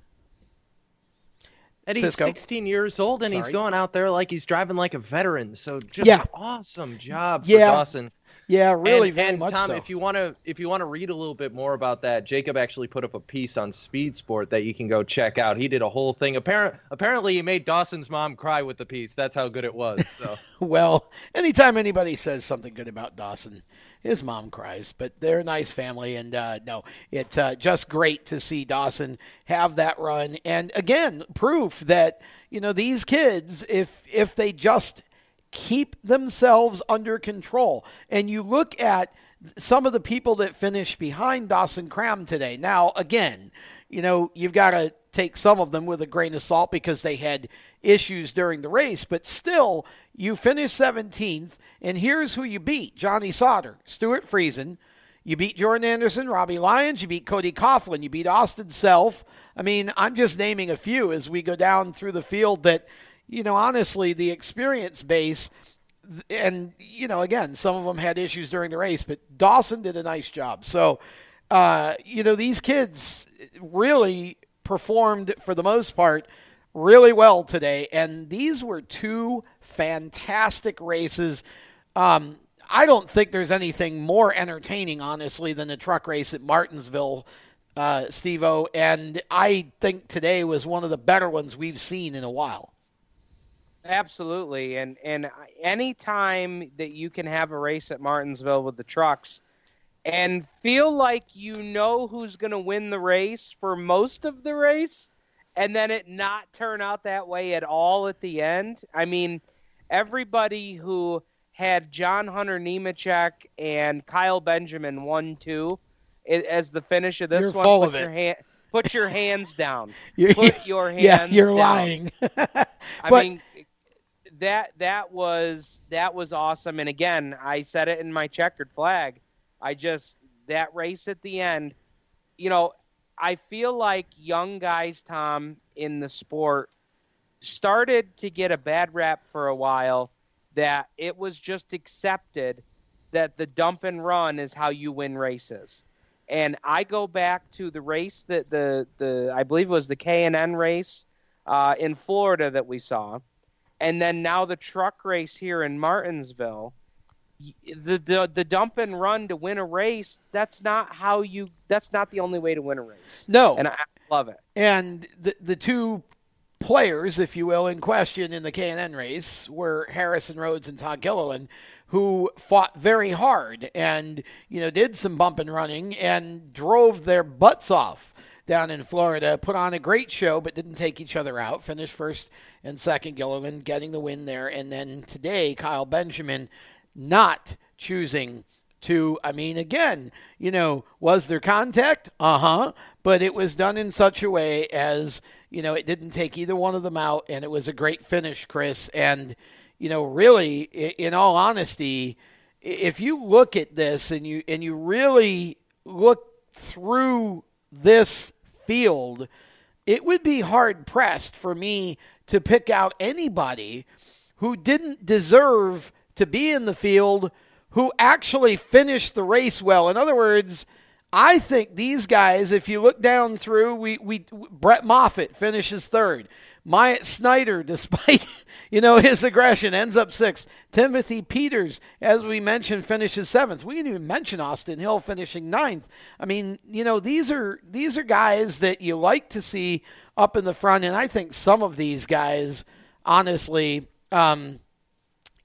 And he's
Cisco.
16 years old, and he's going out there like he's driving like a veteran. So just
Yeah.
awesome job
Yeah.
for Dawson.
Yeah, really,
and,
very
and
much
Tom,
so.
if you want to, if you want to read a little bit more about that, Jacob actually put up a piece on Speed Sport that you can go check out. He did a whole thing. Apparent, apparently, he made Dawson's mom cry with the piece. That's how good it was. So.
well, anytime anybody says something good about Dawson, his mom cries. But they're a nice family, and uh, no, it's uh, just great to see Dawson have that run. And again, proof that you know these kids, if if they just keep themselves under control, and you look at some of the people that finished behind Dawson Cram today. Now, again, you know you've got to take some of them with a grain of salt because they had issues during the race, but still, you finished 17th, and here's who you beat Johnny Sauter, Stewart Friesen. You beat Jordan Anderson, Robbie Lyons, you beat Cody Coughlin, you beat Austin Self. I mean, I'm just naming a few as we go down through the field that, you know, honestly, the experience base, and, you know, again, some of them had issues during the race, but Dawson did a nice job. So, uh, you know, these kids really performed for the most part really well today, and these were two fantastic races. Um, I don't think there's anything more entertaining, honestly, than the truck race at Martinsville, uh, Steve O. And I think today was one of the better ones we've seen in a while.
Absolutely, and and any time that you can have a race at Martinsville with the trucks, and feel like you know who's going to win the race for most of the race, and then it not turn out that way at all at the end. I mean, everybody who had John Hunter Nemechek and Kyle Benjamin one two as the finish of this
You're
one.
full
put
of
your
it.
hand, put your hands down.
You're-
put your hands.
yeah, you're
down.
lying.
I
But-
mean, that that was that was awesome. And again, I said it in my checkered flag. I just that race at the end. You know, I feel like young guys, Tom, in the sport started to get a bad rap for a while. That it was just accepted that the dump and run is how you win races. And I go back to the race that the the I believe it was the K and N race uh, in Florida that we saw, and then now the truck race here in Martinsville. The, the the dump and run to win a race. That's not how you. That's not the only way to win a race.
No.
and I love it.
And the the two players, if you will, in question in the K and N race were Harrison Rhodes and Todd Gilliland, who fought very hard and you know did some bump and running and drove their butts off down in Florida. Put on a great show, but didn't take each other out. Finished first and second. Gilliland getting the win there, and then today Kyle Benjamin not choosing to I mean again, you know, was there contact? Uh-huh, but it was done in such a way as, you know, it didn't take either one of them out and it was a great finish, Chris, and you know, really in all honesty, if you look at this and you and you really look through this field, it would be hard pressed for me to pick out anybody who didn't deserve to be in the field who actually finished the race well. In other words, I think these guys, if you look down through, we, we Brett Moffitt finishes third. Myatt Snider, despite you know his aggression, ends up sixth. Timothy Peters, as we mentioned, finishes seventh. We didn't even mention Austin Hill finishing ninth. I mean, you know these are these are guys that you like to see up in the front, and I think some of these guys, honestly, um,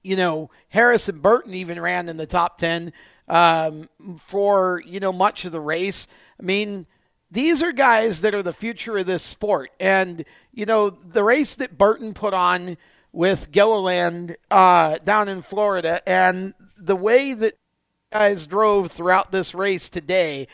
you know, Harrison Burton even ran in the top 10 um, for, you know, much of the race. I mean, these are guys that are the future of this sport. And, you know, the race that Burton put on with Gilliland uh, down in Florida and the way that guys drove throughout this race today,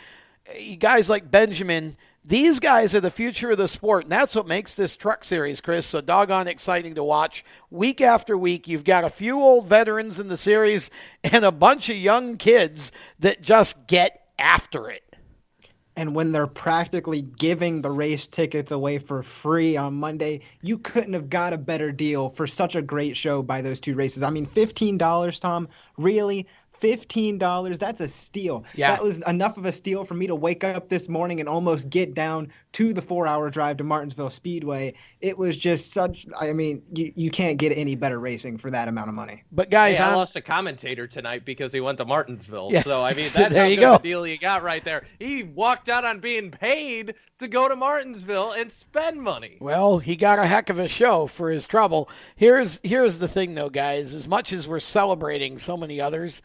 guys like Benjamin These guys are the future of the sport, and that's what makes this truck series, Chris, so doggone exciting to watch. Week after week, you've got a few old veterans in the series and a bunch of young kids that just get after it.
And when they're practically giving the race tickets away for free on Monday, you couldn't have got a better deal for such a great show by those two races. I mean, $15, Tom, really? $15 that's a steal.
Yeah.
that was enough of a steal for me to wake up this morning and almost get down to the four hour drive to martinsville speedway. It was just such i mean you, you can't get any better racing for that amount of money.
But guys
hey, i lost a commentator tonight because he went to martinsville.
Yeah.
so i mean
so
that's
there
how
you
good
go.
a deal you got right there. He walked out on being paid to go to martinsville and spend money.
Well he got a heck of a show for his trouble. Here's here's the thing though guys. As much as we're celebrating so many others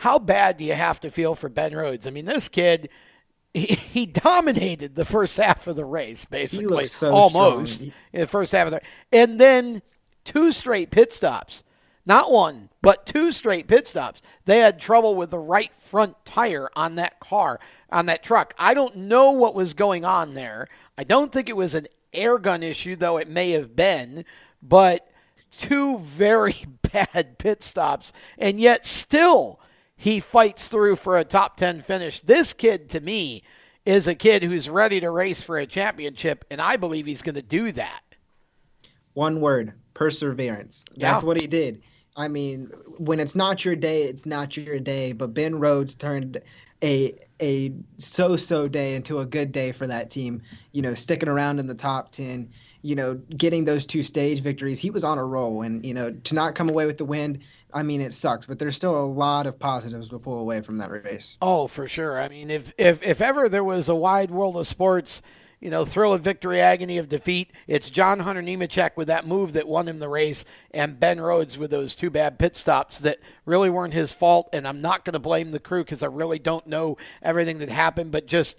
how bad do you have to feel for Ben Rhodes? I mean, this kid, he, he dominated the first half of the race, basically,
so
almost
strong.
in the first half of the, and then two straight pit stops. Not one, but two straight pit stops. They had trouble with the right front tire on that car, on that truck. I don't know what was going on there. I don't think it was an air gun issue, though it may have been, but two very bad pit stops, and yet still he fights through for a top 10 finish. This kid, to me, is a kid who's ready to race for a championship, and I believe he's going to do that.
One word perseverance. That's
Yeah.
what he did. I mean, when it's not your day, it's not your day. But Ben Rhodes turned a a so so day into a good day for that team. You know, sticking around in the top ten. You know, getting those two stage victories. He was on a roll, and you know, to not come away with the win. I mean, it sucks, but there's still a lot of positives to pull away from that race.
Oh, for sure. I mean, if if if ever there was a wide world of sports, you know, thrill of victory, agony of defeat, it's John Hunter Nemechek with that move that won him the race, and Ben Rhodes with those two bad pit stops that really weren't his fault. And I'm not going to blame the crew because I really don't know everything that happened, but just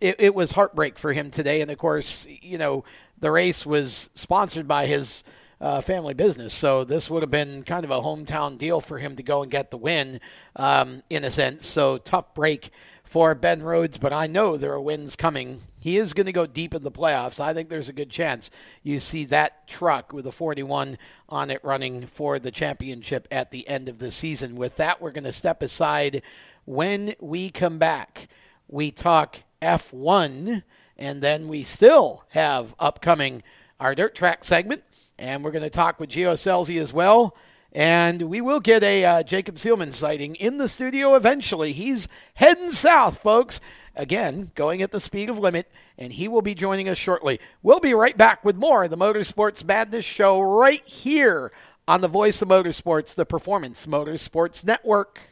it, it was heartbreak for him today. And of course, you know, the race was sponsored by his uh, family business. So this would have been kind of a hometown deal for him to go and get the win, um, in a sense. So tough break for Ben Rhodes, but I know there are wins coming. He is going to go deep in the playoffs. I think there's a good chance you see that truck with a 41 on it running for the championship at the end of the season. With that, we're going to step aside. When we come back, we talk F1, and then we still have upcoming our dirt track segment and we're going to talk with Gio Scelzi as well. And we will get a uh, Jacob Seelman sighting in the studio eventually. He's heading south, folks. Again, going at the speed of limit, and he will be joining us shortly. We'll be right back with more of the Motorsports Madness Show right here on the Voice of Motorsports, the Performance Motorsports Network.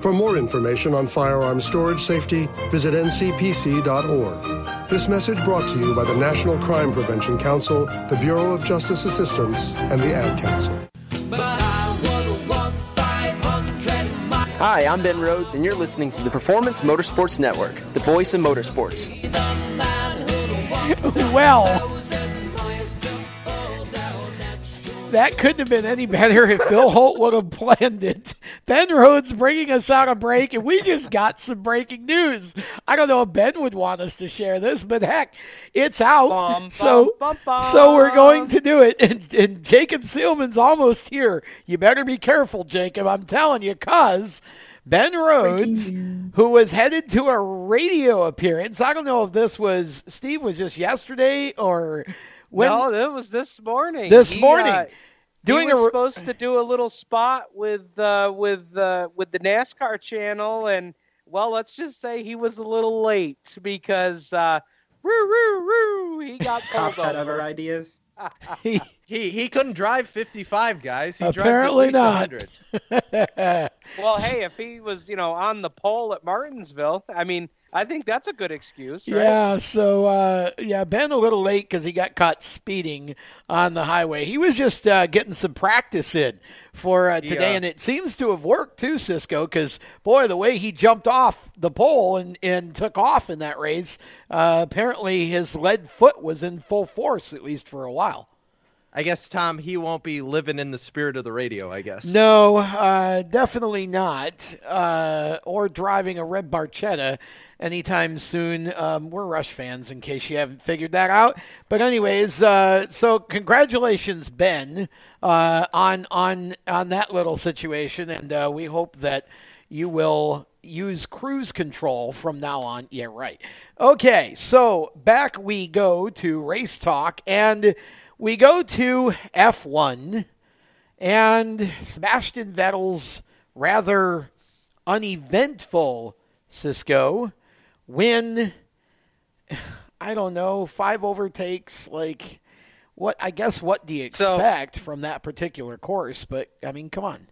For more information on firearm storage safety, visit ncpc.org. This message brought to you by the National Crime Prevention Council, the Bureau of Justice Assistance, and the Ad Council.
Hi, I'm Ben Rhodes, and you're listening to the Performance Motorsports Network, the voice of motorsports.
well, that couldn't have been any better if Bill Holt would have planned it. Ben Rhodes bringing us out a break, and we just got some breaking news. I don't know if Ben would want us to share this, but heck, it's out.
Bum,
so,
bum, bum,
so we're going to do it. And, and Jacob Seelman's almost here. You better be careful, Jacob. I'm telling you, cause. Ben Rhodes, who was headed to a radio appearance. I don't know if this was Steve was just yesterday or when
no, it was this morning.
This
He,
morning.
uh,
Doing
he was
a-
supposed to do a little spot with uh, with uh, with the NASCAR channel, and well, let's just say he was a little late because uh, woo woo woo, he got pulled
Cops had
over.
other ideas.
he,
he he couldn't drive 55 guys. He
Apparently
drives at least
not.
Well, hey, if he was, you know, on the pole at Martinsville, I mean, I think that's a good excuse, right?
Yeah, so uh, yeah, Ben a little late because he got caught speeding on the highway. He was just uh, getting some practice in for uh, today,
Yeah.
and it seems to have worked too, Cisco. Because boy, the way he jumped off the pole and, and took off in that race, uh, apparently his lead foot was in full force at least for a while.
I guess Tom he won't be living in the spirit of the radio. I guess.
No, uh, definitely not. Uh, or driving a red Barchetta anytime soon. Um, we're Rush fans, in case you haven't figured that out. But anyways, uh, so congratulations, Ben, uh, on on on that little situation, and uh, we hope that you will use cruise control from now on. Yeah, right. Okay, so back we go to race talk, and we go to F1 and Sebastian Vettel's rather uneventful Cisco win. I don't know, five overtakes. Like, what? I guess what do you
So-
expect from that particular course? But I mean, come on.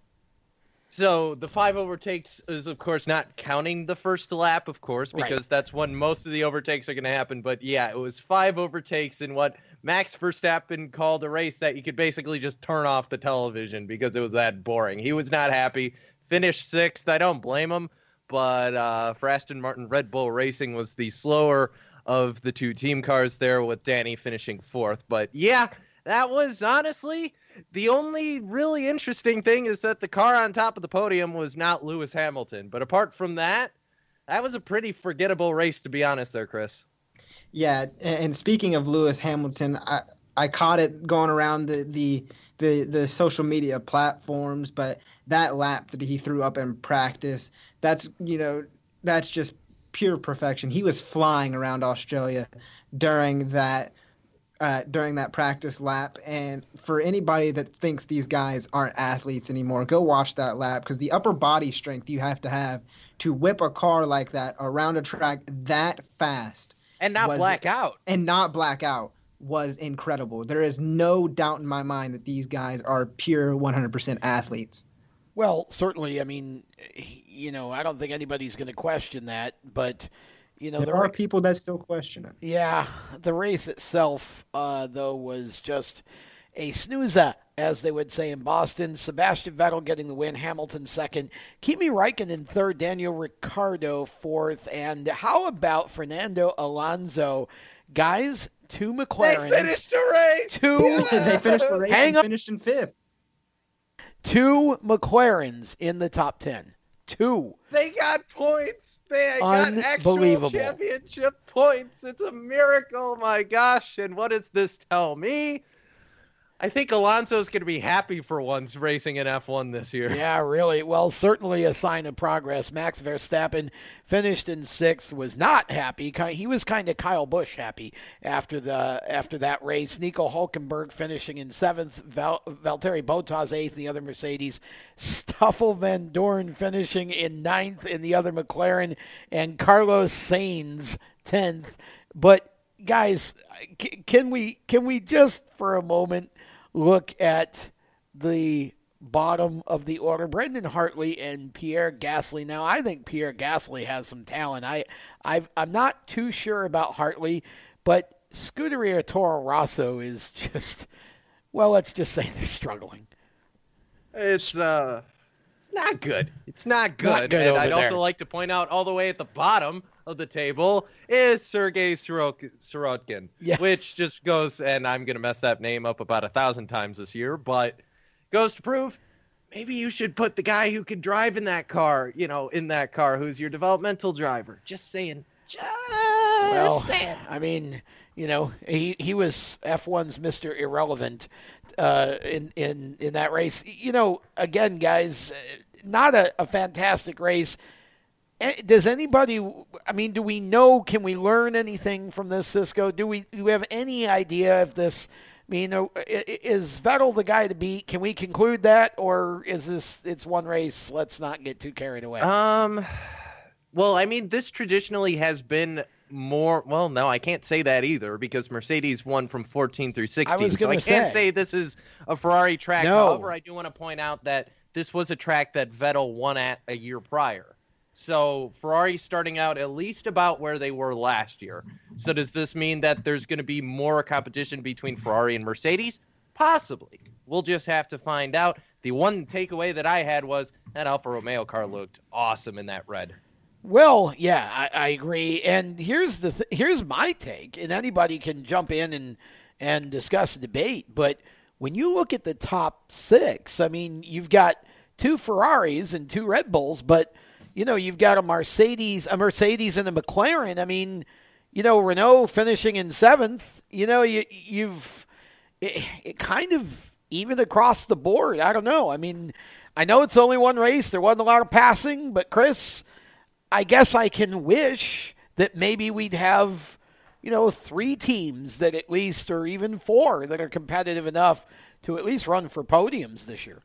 So the five overtakes is, of course, not counting the first lap, of course,
Right.
because that's when most of the overtakes are going to happen. But yeah, it was five overtakes in what Max Verstappen called a race that you could basically just turn off the television because it was that boring. He was not happy. Finished sixth. I don't blame him. But uh, for Aston Martin, Red Bull Racing was the slower of the two team cars there, with Danny finishing fourth. But yeah, that was honestly the only really interesting thing is that the car on top of the podium was not Lewis Hamilton. But apart from that, that was a pretty forgettable race, to be honest, there, Chris.
Yeah, and speaking of Lewis Hamilton, I I caught it going around the the the, the social media platforms, but that lap that he threw up in practice, that's you know, that's just pure perfection. He was flying around Australia during that uh, during that practice lap. And for anybody that thinks these guys aren't athletes anymore, go watch that lap because the upper body strength you have to have to whip a car like that around a track that fast
And not
was-
black out.
and not black out was incredible. There is no doubt in my mind that these guys are pure 100% athletes.
Well, certainly. I mean, you know, I don't think anybody's going to question that, but you know,
there
the
are
ra-
people that still question it.
yeah, the race itself, uh, though, was just a snoozer, as they would say in Boston. Sebastian Vettel getting the win, Hamilton second, Kimi Räikkönen third, Daniel Ricciardo fourth, and how about Fernando Alonso? Guys, two McLarens.
They finished the race.
Two.
they finished the race
Hang on.
finished in fifth.
Two McLarens in the top ten. Two.
They got points. They got actual championship points. It's a miracle, my gosh. And what does this tell me? I think Alonso's going to be happy for once racing in F1 this year.
Yeah, really. Well, certainly a sign of progress. Max Verstappen finished in sixth. Was not happy. He was kind of Kyle Busch happy after the after that race. Nico Hulkenberg finishing in seventh. Val- Valtteri Bottas eighth. The other Mercedes. Stoffel Vandoorne finishing in ninth in the other McLaren, and Carlos Sainz tenth. But guys, uh, can we can we just for a moment look at the bottom of the order. Brendan Hartley and Pierre Gasly. Now, I think Pierre Gasly has some talent. I, I've, I'm not too sure about Hartley, but Scuderia Toro Rosso is just, well, let's just say they're struggling.
It's uh it's not good. It's not good.
Not good
and I'd
there.
also like to point out all the way at the bottom of the table is Sergei Sirotkin,
Yeah.
which just goes and I'm gonna mess that name up about a thousand times this year, but goes to prove maybe you should put the guy who can drive in that car, you know, in that car, who's your developmental driver. Just saying. Just
Well,
saying.
I mean, you know, he, he was F1's Mr. Irrelevant uh, in, in, in that race. You know, again, guys, not a, a fantastic race. Eh, Does anybody, I mean, do we know, can we learn anything from this, Cisco? Do we, do we have any idea if this, I mean, i- i- is Vettel the guy to beat? Can we conclude that? Or is this, it's one race, let's not get too carried away?
Um, well, I mean, this traditionally has been more. Well, no, I can't say that either because Mercedes won from 14 through 16.
was
so I can't
say.
say this is a Ferrari track.
No.
However, I do want to point out that this was a track that Vettel won at a year prior. So Ferrari starting out at least about where they were last year. So does this mean that there's going to be more competition between Ferrari and Mercedes? Possibly. We'll just have to find out. The one takeaway that I had was that Alfa Romeo car looked awesome in that red.
Well, yeah, I, I agree. And here's the th- here's my take, and anybody can jump in and and discuss the debate. But when you look at the top six, I mean, you've got two Ferraris and two Red Bulls, but you know, you've got a Mercedes, a Mercedes, and a McLaren. I mean, you know, Renault finishing in seventh. You know, you you've it, it kind of even across the board. I don't know. I mean, I know it's only one race. There wasn't a lot of passing, but Chris. I guess I can wish that maybe we'd have, you know, three teams that at least, or even four that are competitive enough to at least run for podiums this year.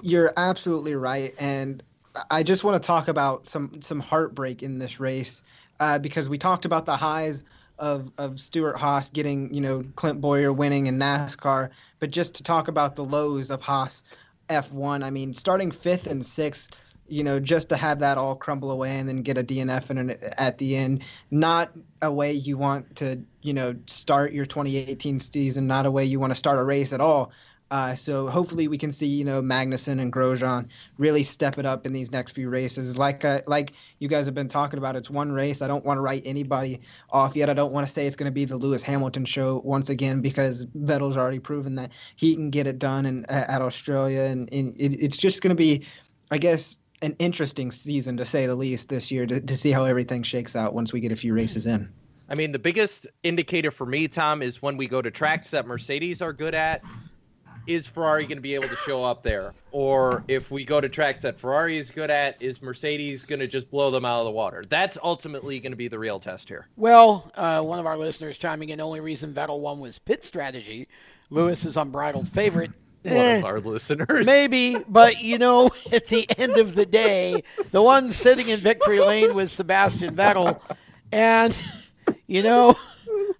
You're absolutely right, and I just want to talk about some some heartbreak in this race uh, because we talked about the highs of of Stewart Haas getting you know Clint Bowyer winning in NASCAR, but just to talk about the lows of Haas F1. I mean, starting fifth and sixth. You know, just to have that all crumble away and then get a DNF in an, at the end, not a way you want to, you know, start your 2018 season, not a way you want to start a race at all. Uh, so hopefully we can see you know Magnussen and Grosjean really step it up in these next few races. Like uh, like you guys have been talking about, it's one race. I don't want to write anybody off yet. I don't want to say it's going to be the Lewis Hamilton show once again because Vettel's already proven that he can get it done in, at Australia, and, and it, it's just going to be, I guess, an interesting season to say the least this year to, to see how everything shakes out once we get a few races in.
I mean, the biggest indicator for me, Tom, is when we go to tracks that Mercedes are good at. Is Ferrari going to be able to show up there? Or if we go to tracks that Ferrari is good at, is Mercedes going to just blow them out of the water? That's ultimately going to be the real test here.
Well, uh, one of our listeners chiming in, only reason Vettel won was pit strategy. Lewis is unbridled favorite.
One
Eh,
of our listeners.
Maybe, but you know, at the end of the day, the one sitting in victory lane was Sebastian Vettel, and you know,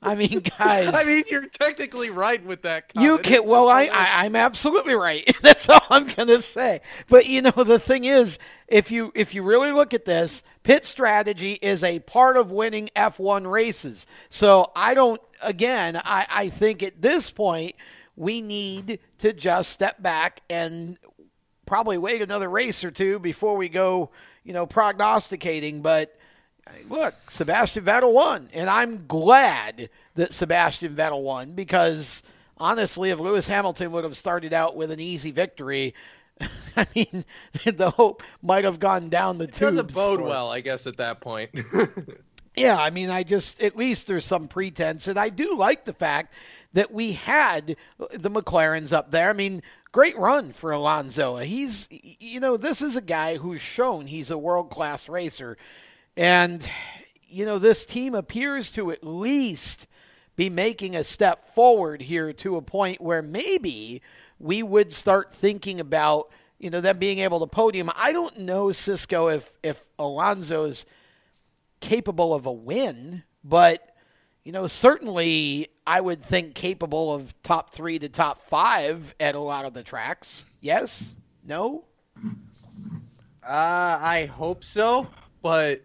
I mean, guys.
I mean, you're technically right with that.
You can. Well, I, I I'm absolutely right. That's all I'm gonna say. But you know, the thing is, if you if you really look at this, pit strategy is a part of winning F1 races. So I don't. Again, I I think at this point we need to just step back and probably wait another race or two before we go, you know, prognosticating. But look, Sebastian Vettel won, and I'm glad that Sebastian Vettel won because honestly, if Lewis Hamilton would have started out with an easy victory, I mean, the hope might have gone down the
It
tubes.
doesn't bode
for-
well, I guess, at that point.
Yeah, I mean, I just at least there's some pretense, and I do like the fact that we had the McLarens up there. I mean, great run for Alonso. He's, you know, this is a guy who's shown he's a world class racer, and you know, this team appears to at least be making a step forward here to a point where maybe we would start thinking about you know them being able to podium. I don't know, Cisco, if if Alonso's capable of a win, but you know, certainly I would think capable of top three to top five at a lot of the tracks. Yes? No?
Uh, I hope so, but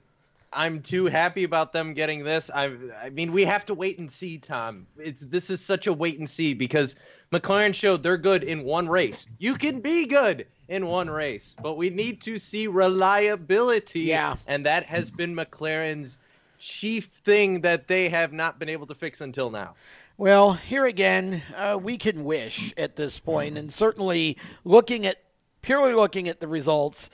I'm too happy about them getting this. I, I mean, we have to wait and see, Tom. It's this is such a wait and see because McLaren showed they're good in one race. You can be good in one race, but we need to see reliability.
Yeah.
and that has been McLaren's chief thing that they have not been able to fix until now.
Well, here again, uh, we can wish at this point, and certainly looking at purely looking at the results,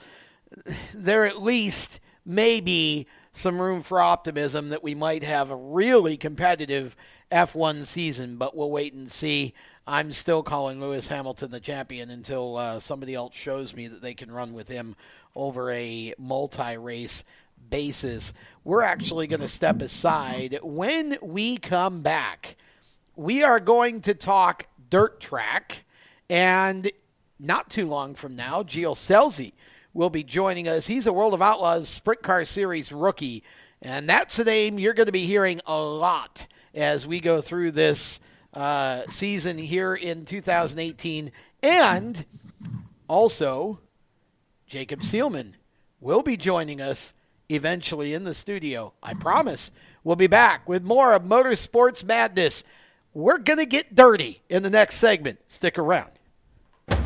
there at least may be some room for optimism that we might have a really competitive F1 season, but we'll wait and see. I'm still calling Lewis Hamilton the champion until uh, somebody else shows me that they can run with him over a multi race basis. We're actually going to step aside. When we come back, we are going to talk dirt track, and not too long from now, Gio Scelzi will be joining us. He's a World of Outlaws Sprint Car Series rookie, and that's a name you're going to be hearing a lot as we go through this uh, season here in 2018. And also, Jacob Seelman will be joining us eventually in the studio. I promise. We'll be back with more of Motorsports Madness. We're going to get dirty in the next segment. Stick around.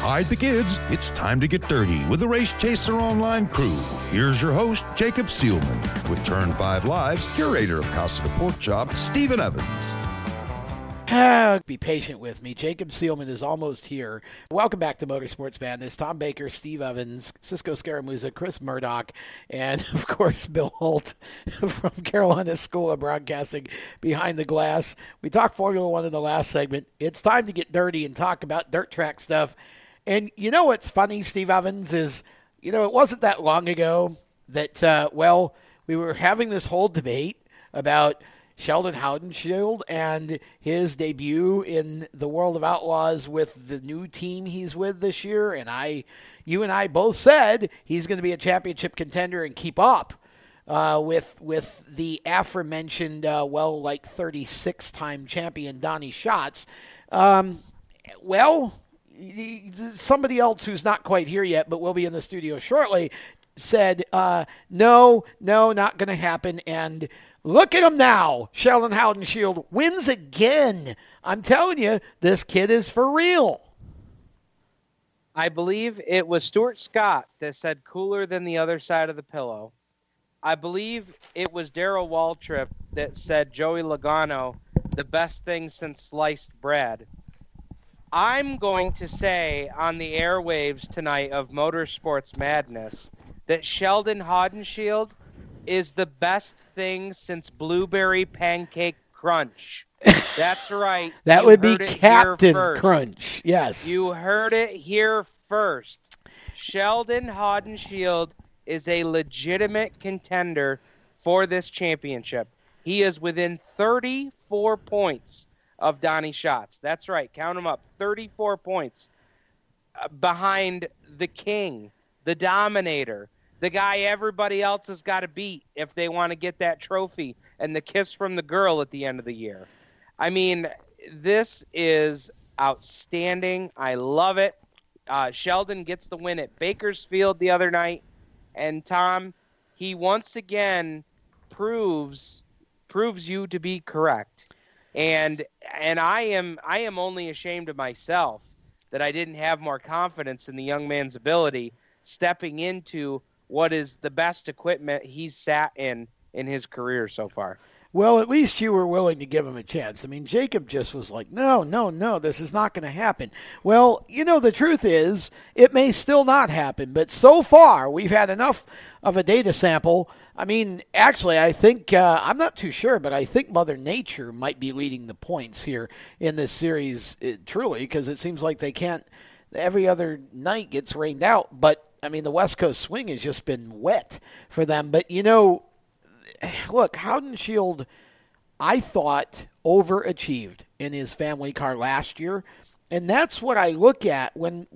Hide the kids. It's time to get dirty with the Race Chaser Online crew. Here's your host, Jacob Seelman, with Turn 5 Live's curator of Casa de Pork Chop, Stephen Evans.
Ah, be patient with me. Jacob Seelman is almost here. Welcome back to Motorsports Madness. Tom Baker, Steve Evans, Cisco Scaramuza, Chris Murdoch, and of course Bill Holt from Carolina School of Broadcasting behind the glass. We talked Formula One in the last segment. It's time to get dirty and talk about dirt track stuff. And you know what's funny, Steve Evans, is you know it wasn't that long ago that uh, well we were having this whole debate about Sheldon Haudenschild and his debut in the World of Outlaws with the new team he's with this year. And I, you and I both said he's going to be a championship contender and keep up uh, with with the aforementioned, uh, well, like 36 time champion Donny Schatz. Um, well, somebody else who's not quite here yet, but will be in the studio shortly, said, uh, no, no, not going to happen. And Look at him now. Sheldon Haudenschild wins again. I'm telling you, this kid is for real.
I believe it was Stuart Scott that said cooler than the other side of the pillow. I believe it was Darrell Waltrip that said Joey Logano, the best thing since sliced bread. I'm going to say on the airwaves tonight of Motorsports Madness that Sheldon Haudenschild is the best thing since blueberry pancake crunch. That's right.
that would be Captain Crunch. Yes.
You heard it here first. Sheldon Haudenschild is a legitimate contender for this championship. He is within 34 points of Donny Schatz. That's right. Count them up. 34 points uh, behind the king, the dominator, the guy everybody else has got to beat if they want to get that trophy and the kiss from the girl at the end of the year. I mean, this is outstanding. I love it. Uh, Sheldon gets the win at Bakersfield the other night, and Tom, he once again proves proves you to be correct. And and I am I am only ashamed of myself that I didn't have more confidence in the young man's ability stepping into what is the best equipment he's sat in in his career so far.
Well, at least you were willing to give him a chance. I mean, Jacob just was like, no, no, no, this is not going to happen. Well, you know, the truth is, it may still not happen, but so far, we've had enough of a data sample. I mean, actually, I think, uh, I'm not too sure, but I think Mother Nature might be leading the points here in this series, it, uh, truly, because it seems like they can't, every other night gets rained out, but I mean, the West Coast swing has just been wet for them. But, you know, look, Haudenschild, I thought, overachieved in his family car last year. And that's what I look at when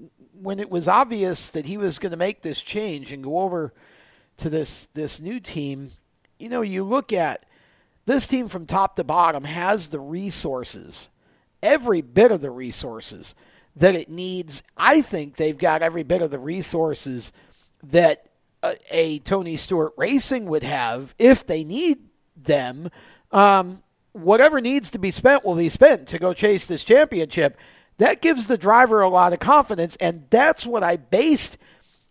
when it was obvious that he was going to make this change and go over to this this new team. You know, you look at this team from top to bottom has the resources, every bit of the resources that it needs. I think they've got every bit of the resources that a, a Tony Stewart Racing would have if they need them. Um, whatever needs to be spent will be spent to go chase this championship. That gives the driver a lot of confidence, and that's what I based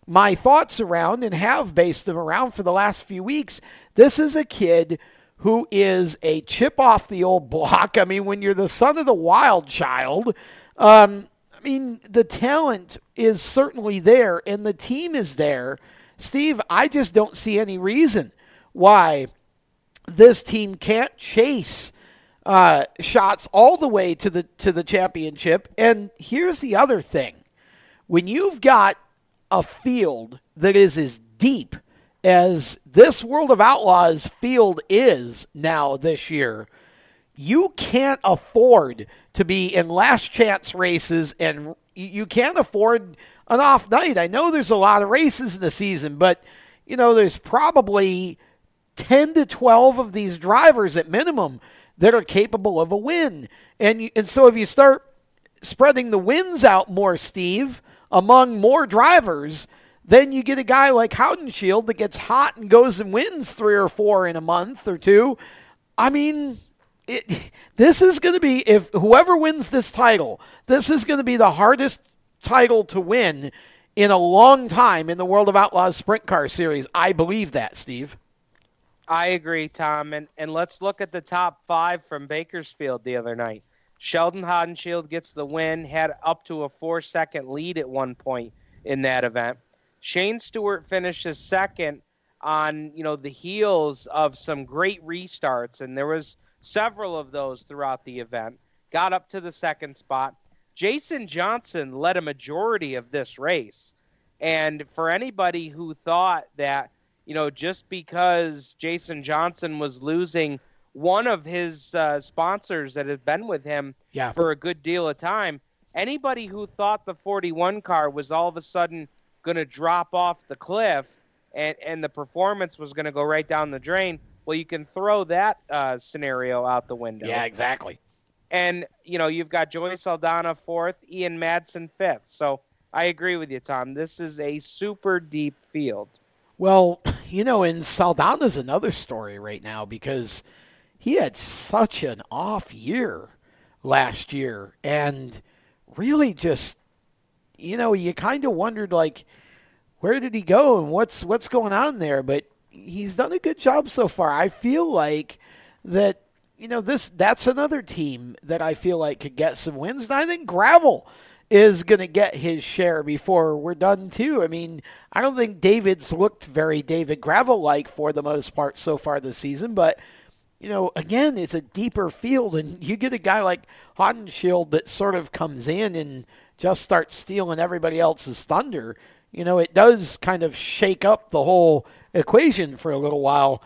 my thoughts around and have based them around for the last few weeks. This is a kid who is a chip off the old block. I mean, when you're the son of the wild child, um, I mean, the talent is certainly there and the team is there. Steve, I just don't see any reason why this team can't chase uh, Schatz all the way to the to the championship. And here's the other thing: when you've got a field that is as deep as this World of Outlaws field is now this year, you can't afford to be in last chance races and you can't afford an off night. I know there's a lot of races in the season, but you know, there's probably 10 to 12 of these drivers at minimum that are capable of a win. And and so if you start spreading the wins out more, Steve, among more drivers, then you get a guy like Haudenschild that gets hot and goes and wins three or four in a month or two. I mean, it, this is going to be if whoever wins this title, this is going to be the hardest title to win in a long time in the World of Outlaws Sprint Car Series. I believe that, Steve.
I agree, Tom. And and let's look at the top five from Bakersfield the other night. Sheldon Haudenschild gets the win, had up to a four second lead at one point in that event. Shane Stewart finishes second on, you know, the heels of some great restarts, and there was several of those throughout the event. Got up to the second spot. Jason Johnson led a majority of this race. And for anybody who thought that, you know, just because Jason Johnson was losing one of his uh, sponsors that had been with him
yeah.
for a good deal of time, anybody who thought the 41 car was all of a sudden going to drop off the cliff and, and the performance was going to go right down the drain, well, you can throw that uh, scenario out the window.
Yeah, exactly.
And, you know, you've got Joey Saldana fourth, Ian Madsen fifth. So I agree with you, Tom. This is a super deep field.
Well, you know, and Saldana's another story right now because he had such an off year last year and really just you know, you kind of wondered like where did he go and what's what's going on there, but he's done a good job so far. I feel like that you know this that's another team that I feel like could get some wins. And I think Gravel is going to get his share before we're done too. I mean, I don't think David's looked very David Gravel like for the most part so far this season, but you know, again, it's a deeper field, and you get a guy like Haudenschild that sort of comes in and just starts stealing everybody else's thunder. You know, it does kind of shake up the whole equation for a little while.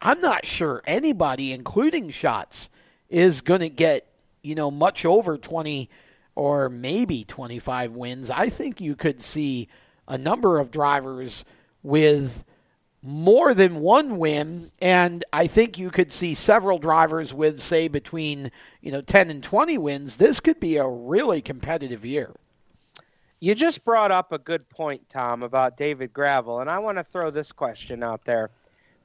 I'm not sure anybody, including Schatz, is going to get, you know, much over 20 or maybe 25 wins. I think you could see a number of drivers with more than one win, and I think you could see several drivers with, say, between you know 10 and 20 wins. This could be a really competitive year.
You just brought up a good point, Tom, about David Gravel, and I want to throw this question out there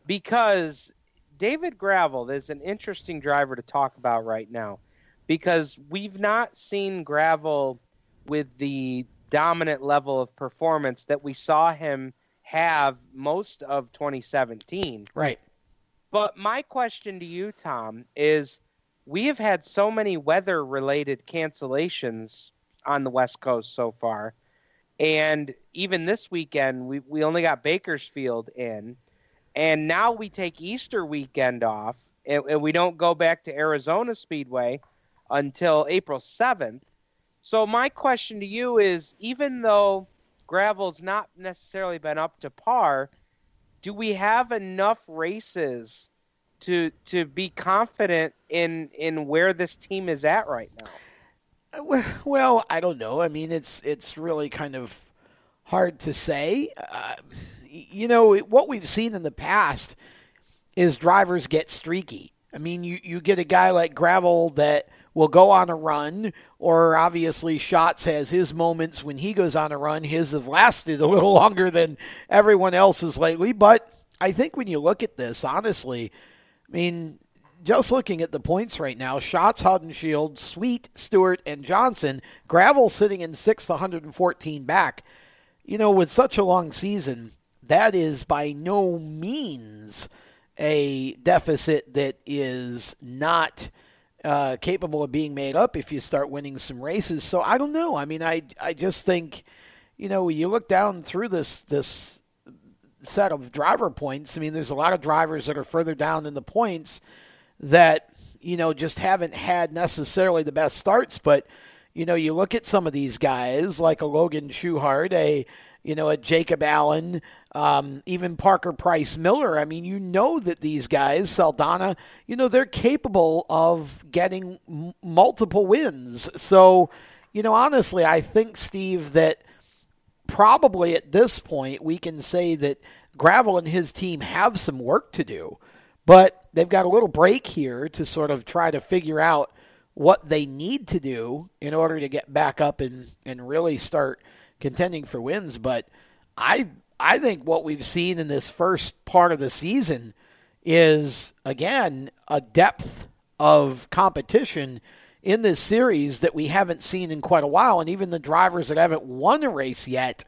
because David Gravel is an interesting driver to talk about right now because we've not seen Gravel with the dominant level of performance that we saw him have most of 2017.
Right.
But my question to you, Tom, is we have had so many weather related cancellations on the West Coast so far. And even this weekend, we, we only got Bakersfield in. And now we take Easter weekend off, and, and we don't go back to Arizona Speedway until April 7th. So, my question to you is even though Gravel's not necessarily been up to par, do we have enough races to to be confident in in where this team is at right now?
Well, I don't know. I mean, it's it's really kind of hard to say. Uh, you know, what we've seen in the past is drivers get streaky. I mean, you you get a guy like Gravel that will go on a run, or obviously Schatz has his moments when he goes on a run. His have lasted a little longer than everyone else's lately. But I think when you look at this, honestly, I mean, just looking at the points right now, Schatz, Haudenschild, Sweet, Stewart, and Johnson, Gravel sitting in sixth, 114 back. You know, with such a long season, that is by no means a deficit that is not uh, capable of being made up if you start winning some races. So I don't know. I mean, I I just think, you know, when you look down through this this set of driver points. I mean, there's a lot of drivers that are further down in the points that you know just haven't had necessarily the best starts, but you know, you look at some of these guys like a Logan Schuchart, a you know, a Jacob Allen, um, even Parker Price Miller. I mean, you know that these guys, Saldana, you know, they're capable of getting m- multiple wins. So, you know, honestly, I think, Steve, that probably at this point we can say that Gravel and his team have some work to do, but they've got a little break here to sort of try to figure out what they need to do in order to get back up and, and really start contending for wins. But I I think what we've seen in this first part of the season is again a depth of competition in this series that we haven't seen in quite a while. And even the drivers that haven't won a race yet,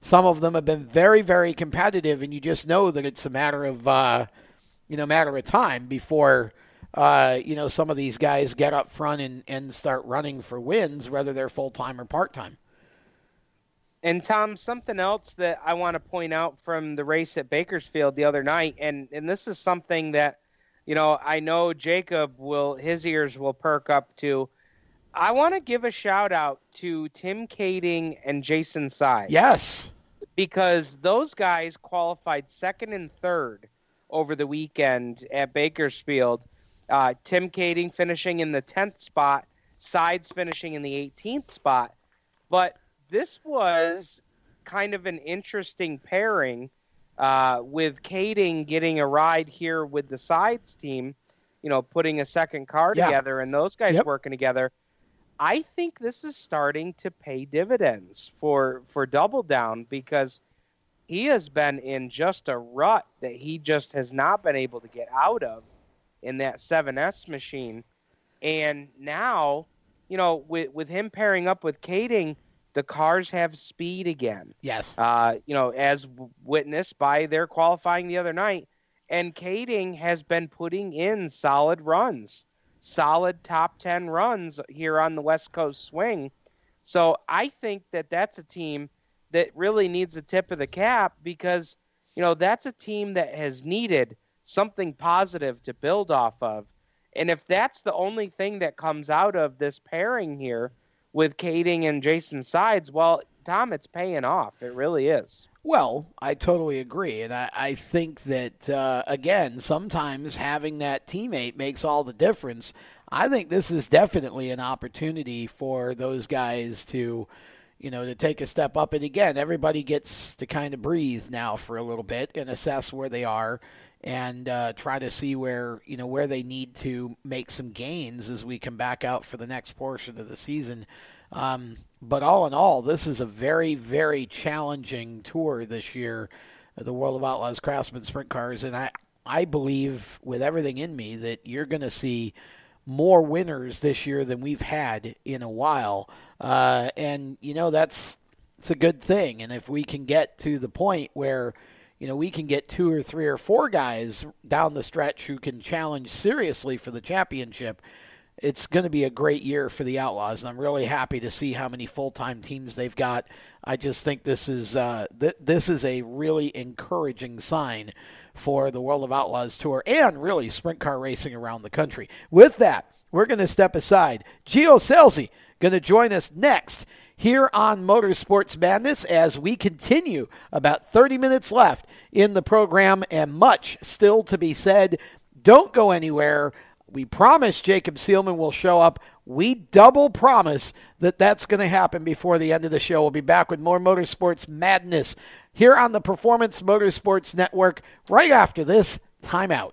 some of them have been very, very competitive, and you just know that it's a matter of uh, you know matter of time before. Uh, you know, some of these guys get up front and, and start running for wins, whether they're full time or part time.
And Tom, something else that I want to point out from the race at Bakersfield the other night, and and this is something that, you know, I know Jacob will his ears will perk up to. I want to give a shout out to Tim Kaeding and Jason Sides.
Yes,
because those guys qualified second and third over the weekend at Bakersfield. Uh, Tim Kaeding finishing in the tenth spot, Sides finishing in the 18th spot, but this was kind of an interesting pairing uh, with Kaeding getting a ride here with the sides team, you know, putting a second car
Yeah.
together and those guys
Yep.
working together. I think this is starting to pay dividends for for Double Down because he has been in just a rut that he just has not been able to get out of in that 7S machine. And now, you know, with with him pairing up with Kaeding, the cars have speed again.
Yes.
Uh, you know, as witnessed by their qualifying the other night. And Kaeding has been putting in solid runs, solid top 10 runs here on the West Coast swing. So I think that that's a team that really needs a tip of the cap because, you know, that's a team that has needed something positive to build off of. And if that's the only thing that comes out of this pairing here with Kaeding and Jason Sides, well, Tom, it's paying off. It really is.
Well, I totally agree. And I, I think that, uh, again, sometimes having that teammate makes all the difference. I think this is definitely an opportunity for those guys to, you know, to take a step up. And again, everybody gets to kind of breathe now for a little bit and assess where they are and uh, try to see where you know where they need to make some gains as we come back out for the next portion of the season. Um, but all in all, this is a very very challenging tour this year, the World of Outlaws Craftsman Sprint Cars, and I I believe with everything in me that you're going to see more winners this year than we've had in a while, uh, and you know that's it's a good thing. And if we can get to the point where you know, we can get two or three or four guys down the stretch who can challenge seriously for the championship. It's going to be a great year for the Outlaws, and I'm really happy to see how many full-time teams they've got. I just think this is uh, th- this is a really encouraging sign for the World of Outlaws tour and really sprint car racing around the country. With that, we're going to step aside. Gio Scelzi going to join us next here on Motorsports Madness as we continue. About 30 minutes left in the program and much still to be said. Don't go anywhere. We promise Jacob Seelman will show up. We double promise that that's going to happen before the end of the show. We'll be back with more Motorsports Madness here on the Performance Motorsports Network right after this timeout.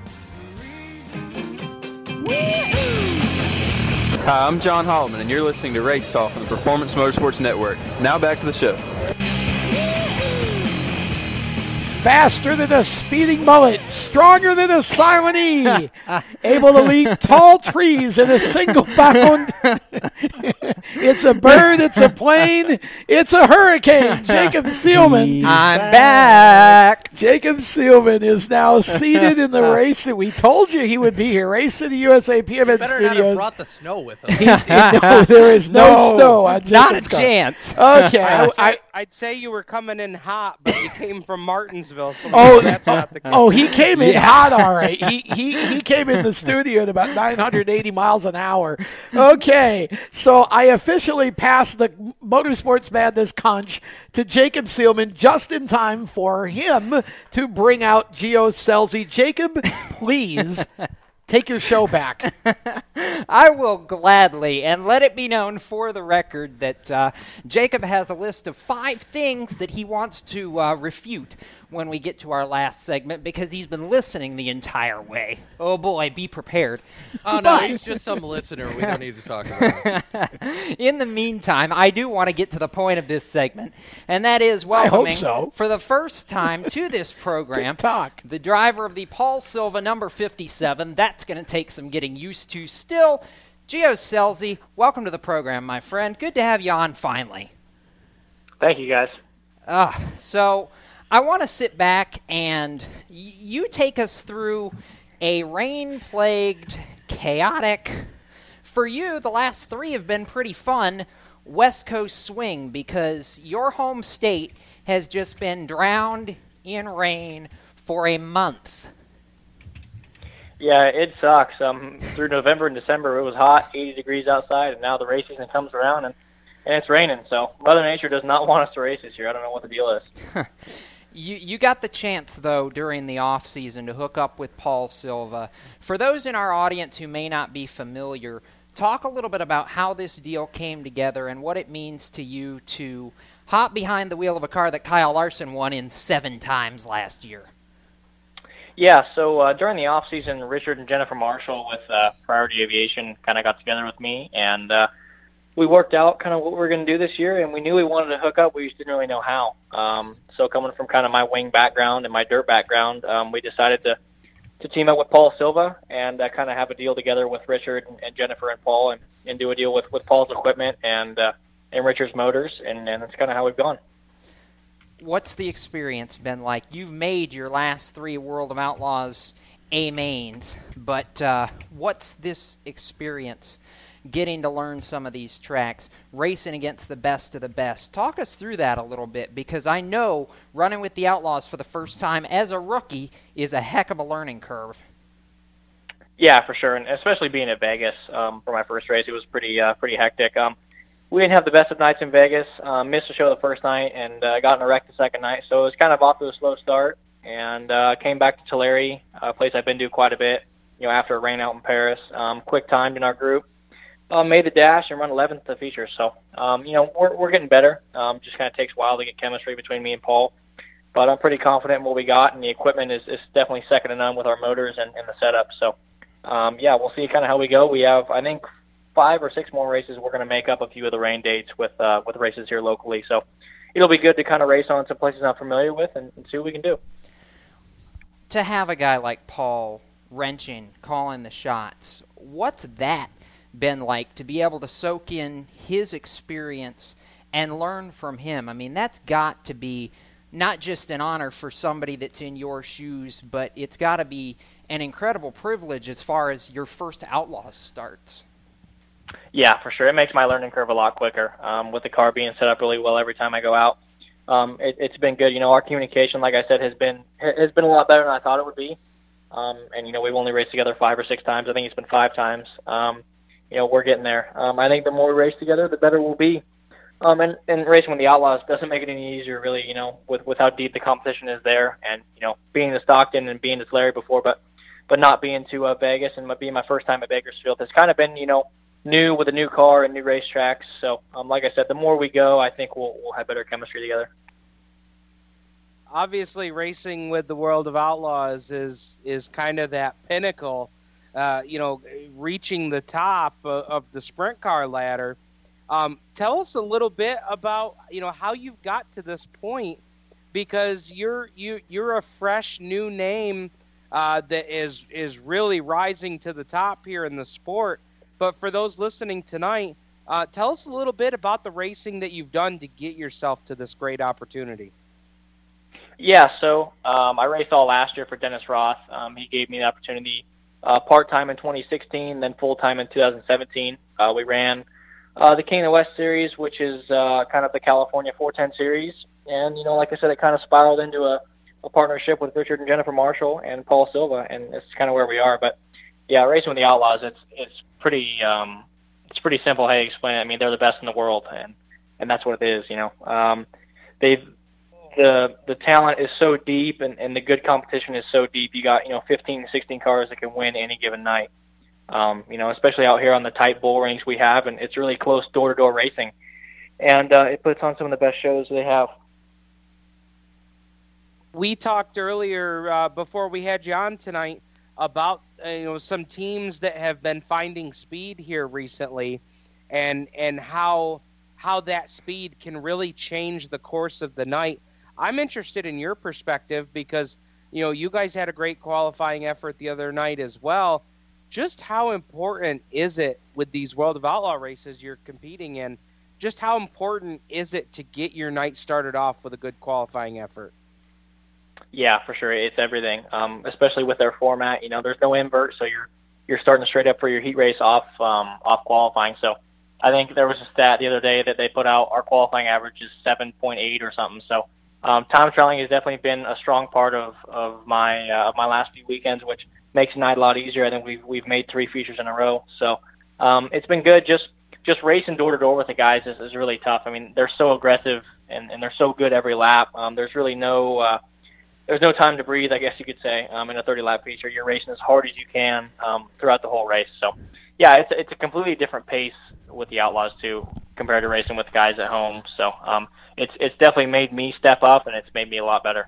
Hi, I'm John Holloman, and you're listening to Race Talk on the Performance Motorsports Network. Now back to the show.
Faster than a speeding mullet, stronger than a silent E, able to leap tall trees in a single bound. it's a bird, it's a plane, it's a hurricane. Jacob Seelman.
I'm back.
Jacob Seelman is now seated in the race that we told you he would be here. Race in the USA PMN
Better not have brought the snow with him.
no, there is no,
No,
snow on
not
Jacob's
a
car.
chance.
Okay,
I'd,
I,
say,
I,
I'd say you were coming in hot, but you came from Martinsville, so
Oh,
that's not the case.
oh, he came in
Yeah.
hot, all right. He he he came in the studio at about 980 miles an hour. Okay, so I officially passed the Motorsports Madness conch to Jacob Seelman just in time for him to bring out Gio Scelzi. Jacob, please take your show back.
I will gladly, and let it be known for the record that uh, Jacob has a list of five things that he wants to uh, refute when we get to our last segment because he's been listening the entire way. Oh boy, be prepared.
Oh no,
But-
he's just some listener we don't need to talk about.
In the meantime, I do want to get to the point of this segment, and that is welcoming
so.
for the first time to this program
Talk.
the driver of the Paul Silva number 57. That's going to take some getting used to still. Gio Scelzi, welcome to the program, my friend. Good to have you on finally.
Thank you, guys.
Uh, so I want to sit back and y- you take us through a rain plagued, chaotic. For you, the last three have been pretty fun. West Coast swing because your home state has just been drowned in rain for a month.
Yeah, it sucks. Um, through November and December, it was hot, 80 degrees outside, and now the race season comes around and and it's raining. So Mother Nature does not want us to race this year. I don't know what the deal is.
You you got the chance though during the off season to hook up with Paul Silva. For those in our audience who may not be familiar, talk a little bit about how this deal came together and what it means to you to hop behind the wheel of a car that Kyle Larson won in seven times last year.
Yeah, so uh, during the off season, Richard and Jennifer Marshall with uh, Priority Aviation kind of got together with me, and uh, we worked out kind of what we were going to do this year. And we knew we wanted to hook up. We just didn't really know how. Um, so coming from kind of my wing background and my dirt background, um, we decided to to team up with Paul Silva and uh, kind of have a deal together with Richard and, and Jennifer and Paul, and, and do a deal with with Paul's equipment and uh, and Richard's motors, and, and that's kind of how we've gone.
What's the experience been like? You've made your last three World of Outlaws A mains, but uh, what's this experience getting to learn some of these tracks, racing against the best of the best. Talk us through that a little bit because I know running with the Outlaws for the first time as a rookie is a heck of a learning curve.
Yeah, for sure, and especially being at Vegas um, for my first race, it was pretty uh, pretty hectic. Um, we didn't have the best of nights in Vegas. Um, missed the show the first night and uh, got in a wreck the second night, so it was kind of off to a slow start. And uh, came back to Tulare, a place I've been to quite a bit. You know, after a rain out in Perris, um, quick timed in our group, uh, made the dash and run 11th to feature. So, um, you know, we're we're getting better. Um, just kind of takes a while to get chemistry between me and Paul, but I'm pretty confident in what we got, and the equipment is is definitely second to none with our motors and, and the setup. So, um, yeah, we'll see kind of how we go. We have, I think, five or six more races. We're going to make up a few of the rain dates with uh, with races here locally. So it'll be good to kind of race on some places I'm familiar with and, and see what we can do.
To have a guy like Paul wrenching, calling the shots, what's that been like to be able to soak in his experience and learn from him? I mean, that's got to be not just an honor for somebody that's in your shoes, but it's got to be an incredible privilege as far as your first Outlaws starts.
Yeah, for sure. It makes my learning curve a lot quicker. Um, with the car being set up really well every time I go out, um, it, it's been good. You know, our communication, like I said, has been has been a lot better than I thought it would be. Um, and you know, we've only raced together five or six times. I think it's been five times. Um, you know, we're getting there. Um, I think the more we race together, the better we'll be. Um, and, and racing with the Outlaws doesn't make it any easier, really. You know, with with how deep the competition is there, and you know, being the Stockton and being Tulare before, but but not being to uh, Vegas and being my first time at Bakersfield has kind of been, you know, new with a new car and new racetracks. So, um, like I said, the more we go, I think we'll we'll have better chemistry together.
Obviously, racing with the World of Outlaws is is kind of that pinnacle. Uh, you know, reaching the top of, of the sprint car ladder. Um, tell us a little bit about you know how you've got to this point, because you're you you're a fresh new name uh, that is is really rising to the top here in the sport. But for those listening tonight, uh, tell us a little bit about the racing that you've done to get yourself to this great opportunity.
Yeah, so um, I raced all last year for Dennis Roth. Um, he gave me the opportunity uh, part time in 2016, then full time in 2017. Uh, we ran uh, the King of the West Series, which is uh, kind of the California 410 Series, and you know, like I said, it kind of spiraled into a, a partnership with Richard and Jennifer Marshall and Paul Silva, and it's kind of where we are. But yeah, racing with the Outlaws, it's it's pretty um, it's pretty simple how you explain it. I mean, they're the best in the world, and and that's what it is. You know, um, they've the the talent is so deep, and and the good competition is so deep. You got you know 15, 16 cars that can win any given night. Um, you know, especially out here on the tight bull rings we have, and it's really close door to door racing, and uh, it puts on some of the best shows they have.
We talked earlier uh, before we had you on tonight about uh, you know some teams that have been finding speed here recently, and and how how that speed can really change the course of the night. I'm interested in your perspective because you know you guys had a great qualifying effort the other night as well. Just how important is it with these World of Outlaw races you're competing in? Just how important is it to get your night started off with a good qualifying effort?
Yeah, for sure. It's everything. Um, especially with their format. You know, there's no invert, so you're you're starting straight up for your heat race off um, off qualifying. So I think there was a stat the other day that they put out. Our qualifying average is 7.8 or something. So um, time trialing has definitely been a strong part of of my uh, my last few weekends, which makes night a lot easier. I think we've we've made three features in a row. So um, it's been good. Just just racing door to door with the guys is, is really tough. I mean, they're so aggressive and, and they're so good every lap. Um, there's really no uh, there's no time to breathe, I guess you could say, um, in a 30 lap feature. You're racing as hard as you can um, throughout the whole race. So, yeah, it's it's a completely different pace with the Outlaws too compared to racing with guys at home. So, um, it's it's definitely made me step up, and it's made me a lot better.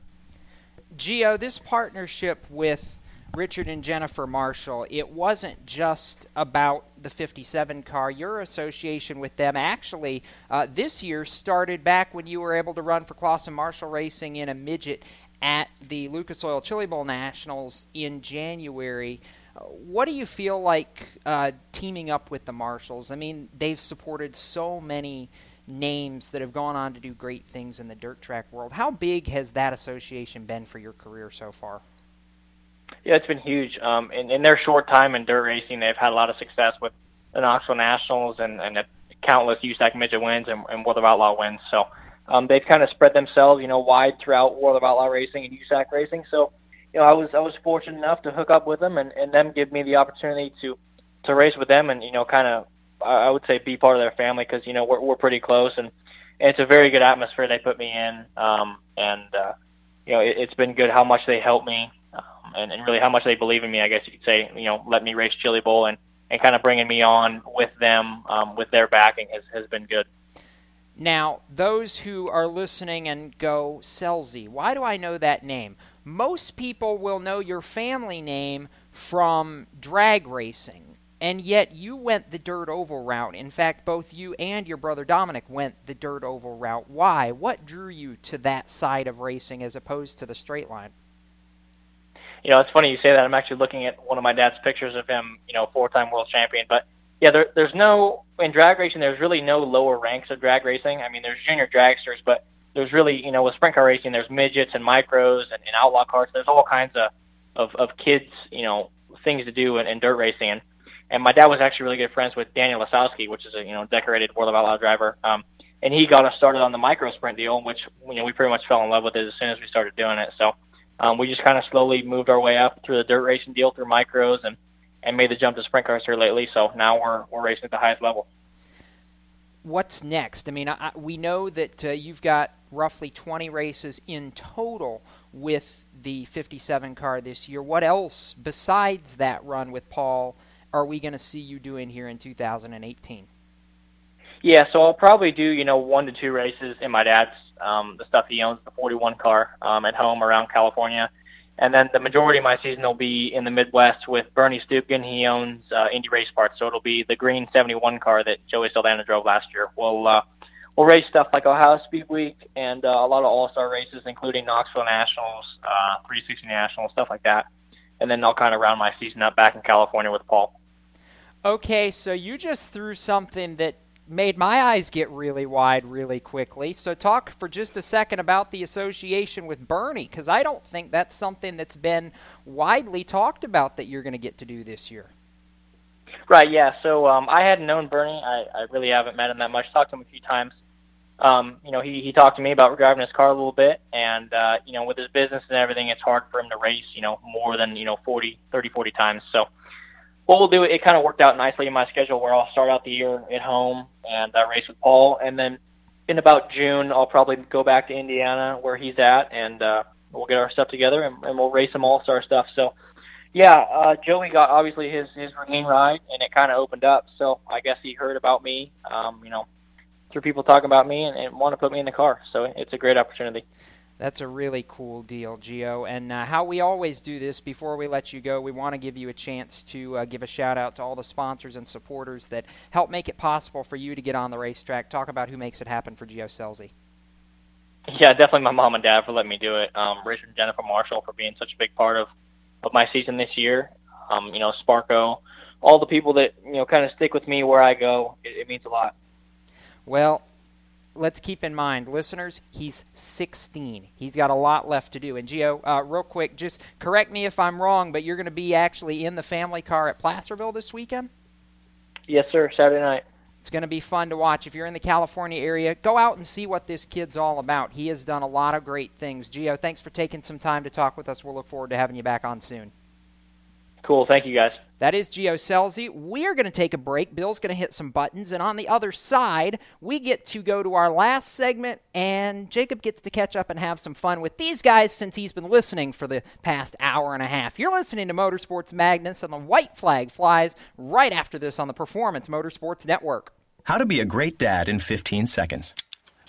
Gio, this partnership with Richard and Jennifer Marshall, it wasn't just about the 57 car. Your association with them actually uh, this year started back when you were able to run for Clauson Marshall Racing in a midget at the Lucas Oil Chili Bowl Nationals in January. What do you feel like uh, teaming up with the Marshalls? I mean, they've supported so many names that have gone on to do great things in the dirt track world. How big has that association been for your career so far?
Yeah, it's been huge. Um, in, in their short time in dirt racing, they've had a lot of success with the Knoxville Nationals and, and the countless USAC midget wins and, and World of Outlaw wins. So um, they've kind of spread themselves, you know, wide throughout World of Outlaw racing and USAC racing. So, you know, I was I was fortunate enough to hook up with them and, and them give me the opportunity to to race with them and you know kind of I would say be part of their family because you know we're we're pretty close and, and it's a very good atmosphere they put me in um, and uh, you know it, it's been good how much they help me um, and, and really how much they believe in me I guess you could say you know let me race Chili Bowl and and kind of bringing me on with them um, with their backing has has been good.
Now, those who are listening and go, Scelzi, why do I know that name? Most people will know your family name from drag racing, and yet you went the dirt oval route. In fact, both you and your brother Dominic went the dirt oval route. Why? What drew you to that side of racing as opposed to the straight line?
You know, it's funny you say that. I'm actually looking at one of my dad's pictures of him, you know, four-time world champion, but yeah, there, there's no in drag racing. There's really no lower ranks of drag racing. I mean, there's junior dragsters, but there's really you know with sprint car racing, there's midgets and micros and, and outlaw cars. There's all kinds of, of of kids you know things to do in, in dirt racing. And and my dad was actually really good friends with Daniel Lasoski, which is a you know decorated World of Outlaw driver. Um, and he got us started on the micro sprint deal, which you know we pretty much fell in love with it as soon as we started doing it. So um, we just kind of slowly moved our way up through the dirt racing deal through micros and and made the jump to sprint cars here lately. So now we're we're racing at the highest level.
What's next? I mean, I, we know that uh, you've got roughly 20 races in total with the 57 car this year. What else besides that run with Paul are we going to see you doing here in 2018?
Yeah, so I'll probably do you know one to two races in my dad's um, the stuff he owns, the 41 car um, at home around California and then the majority of my season will be in the Midwest with Bernie Stuebgen. He owns uh, Indy Race Parts, so it'll be the green 71 car that Joey Saldana drove last year. We'll uh, we'll race stuff like Ohio Speed Week and uh, a lot of All Star races, including Knoxville Nationals, uh, 360 Nationals, stuff like that. And then I'll kind of round my season up back in California with Paul.
Okay, so you just threw something that made my eyes get really wide really quickly. So, talk for just a second about the association with Bernie, because I don't think that's something that's been widely talked about that you're going to get to do this year.
Right. Yeah. So um, I hadn't known Bernie. I, I really haven't met him that much. Talked to him a few times. Um, you know, he he talked to me about driving his car a little bit, and uh, you know, with his business and everything, it's hard for him to race. You know, more than you know 40, 30, 40 times. So what we'll do, it kind of worked out nicely in my schedule where I'll start out the year at home and uh, race with Paul, and then in about June I'll probably go back to Indiana where he's at, and uh, we'll get our stuff together and, and we'll race some All Star stuff. So, yeah, uh, Joey got obviously his his ringing ride, and it kind of opened up. So I guess he heard about me, um, you know, through people talking about me and, and want to put me in the car. So it's a great opportunity.
That's a really cool deal, Gio. And uh, how we always do this before we let you go, we want to give you a chance to uh, give a shout out to all the sponsors and supporters that help make it possible for you to get on the racetrack. Talk about who makes it happen for Gio Scelzi.
Yeah, definitely my mom and dad for letting me do it. Um, Richard and Jennifer Marshall for being such a big part of, of my season this year. Um, you know, Sparco, all the people that, you know, kind of stick with me where I go. It, it means a lot.
Well, let's keep in mind, listeners, he's 16. He's got a lot left to do. And Gio, uh, real quick, just correct me if I'm wrong, but you're going to be actually in the family car at Placerville this weekend?
Yes, sir. Saturday night.
It's going to be fun to watch. If you're in the California area, go out and see what this kid's all about. He has done a lot of great things. Gio, thanks for taking some time to talk with us. We'll look forward to having you back on soon.
Cool. Thank you, guys.
That is Gio Scelzi. We're going to take a break. Bill's going to hit some buttons. And on the other side, we get to go to our last segment, and Jacob gets to catch up and have some fun with these guys since he's been listening for the past hour and a half. You're listening to Motorsports Madness, and the white flag flies right after this on the Performance Motorsports Network.
How to be a great dad in 15 seconds.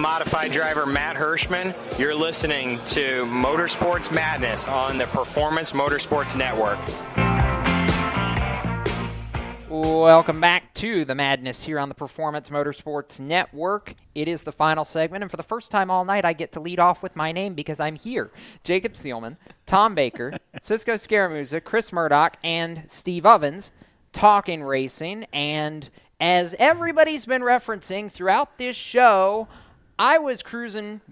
I'm modified driver Matt Hirschman. You're listening to Motorsports Madness on the Performance Motorsports Network.
Welcome back to the madness here on the Performance Motorsports Network. It is the final segment, and for the first time all night, I get to lead off with my name because I'm here. Jacob Seelman, Tom Baker, Cisco Scaramuza, Chris Murdoch, and Steve Ovens talking racing. And as everybody's been referencing throughout this show, I was cruising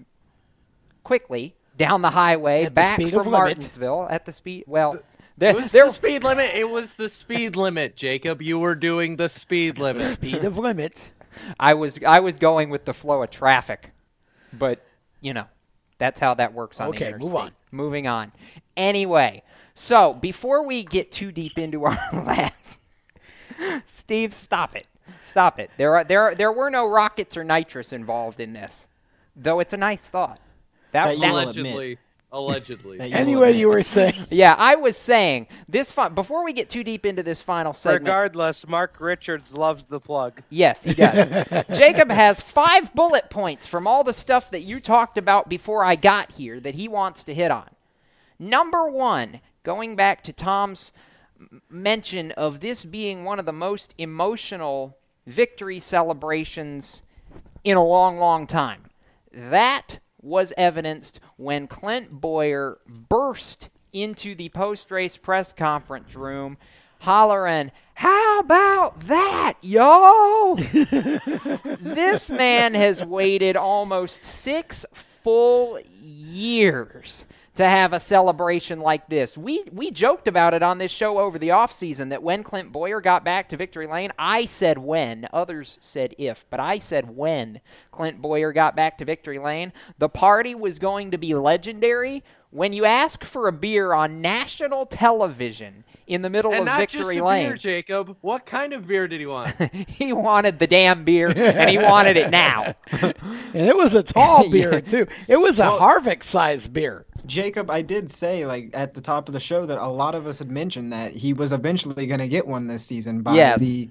quickly down the highway
At the
back
speed of
from
limit.
Martinsville at the speed. Well, there,
It was
there,
the speed limit. It was the speed limit, Jacob. You were doing the speed limit.
Speed of limit.
I was I was going with the flow of traffic, but you know that's how that works on
Okay,
the
move on.
Moving on. Anyway, so before we get too deep into our last, Steve, stop it, stop it. There are there are, there were no rockets or nitrous involved in this, though it's a nice thought.
That you will
allegedly, allegedly.
Anyway, you were saying.
yeah, I was saying this. Fi- before we get too deep into this final segment,
Regardless, Mark Richards loves the plug.
Yes, he does. Jacob has five bullet points from all the stuff that you talked about before I got here that he wants to hit on. Number one, going back to Tom's mention of this being one of the most emotional victory celebrations in a long, long time. That was evidenced when Clint Bowyer burst into the post race press conference room hollering, How about that, yo? this man has waited almost six full years to have a celebration like this. We we joked about it on this show over the offseason that when Clint Bowyer got back to Victory Lane, I said when, others said if, but I said when Clint Bowyer got back to Victory Lane, the party was going to be legendary. When you ask for a beer on national television in the middle
and
of
not
Victory
just a
Lane,
beer, Jacob. What kind of beer did he want?
he wanted the damn beer and he wanted it now.
And it was a tall beer, too. It was a Harvick sized beer.
Jacob, I did say like at the top of the show that a lot of us had mentioned that he was eventually going to get one this season by
Yes.
the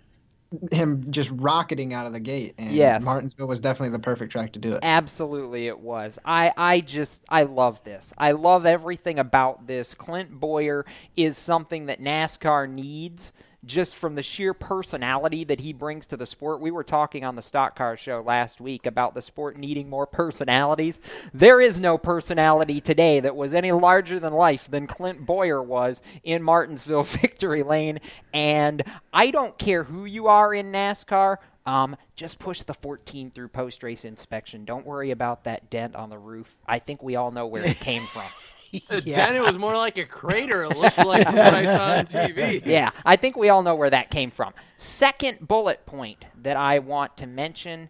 him just rocketing out of the gate. And
Yes.
Martinsville was definitely the perfect track to do it.
Absolutely, it was. I, I just, I love this. I love everything about this. Clint Bowyer is something that NASCAR needs just from the sheer personality that he brings to the sport. We were talking on the Stock Car Show last week about the sport needing more personalities. There is no personality today that was any larger than life than Clint Bowyer was in Martinsville Victory Lane. And I don't care who you are in NASCAR. Um, just push the 14 through post race inspection. Don't worry about that dent on the roof. I think we all know where it came from.
Then it was more like a crater. It looked like what I saw on TV.
yeah, I think we all know where that came from. Second bullet point that I want to mention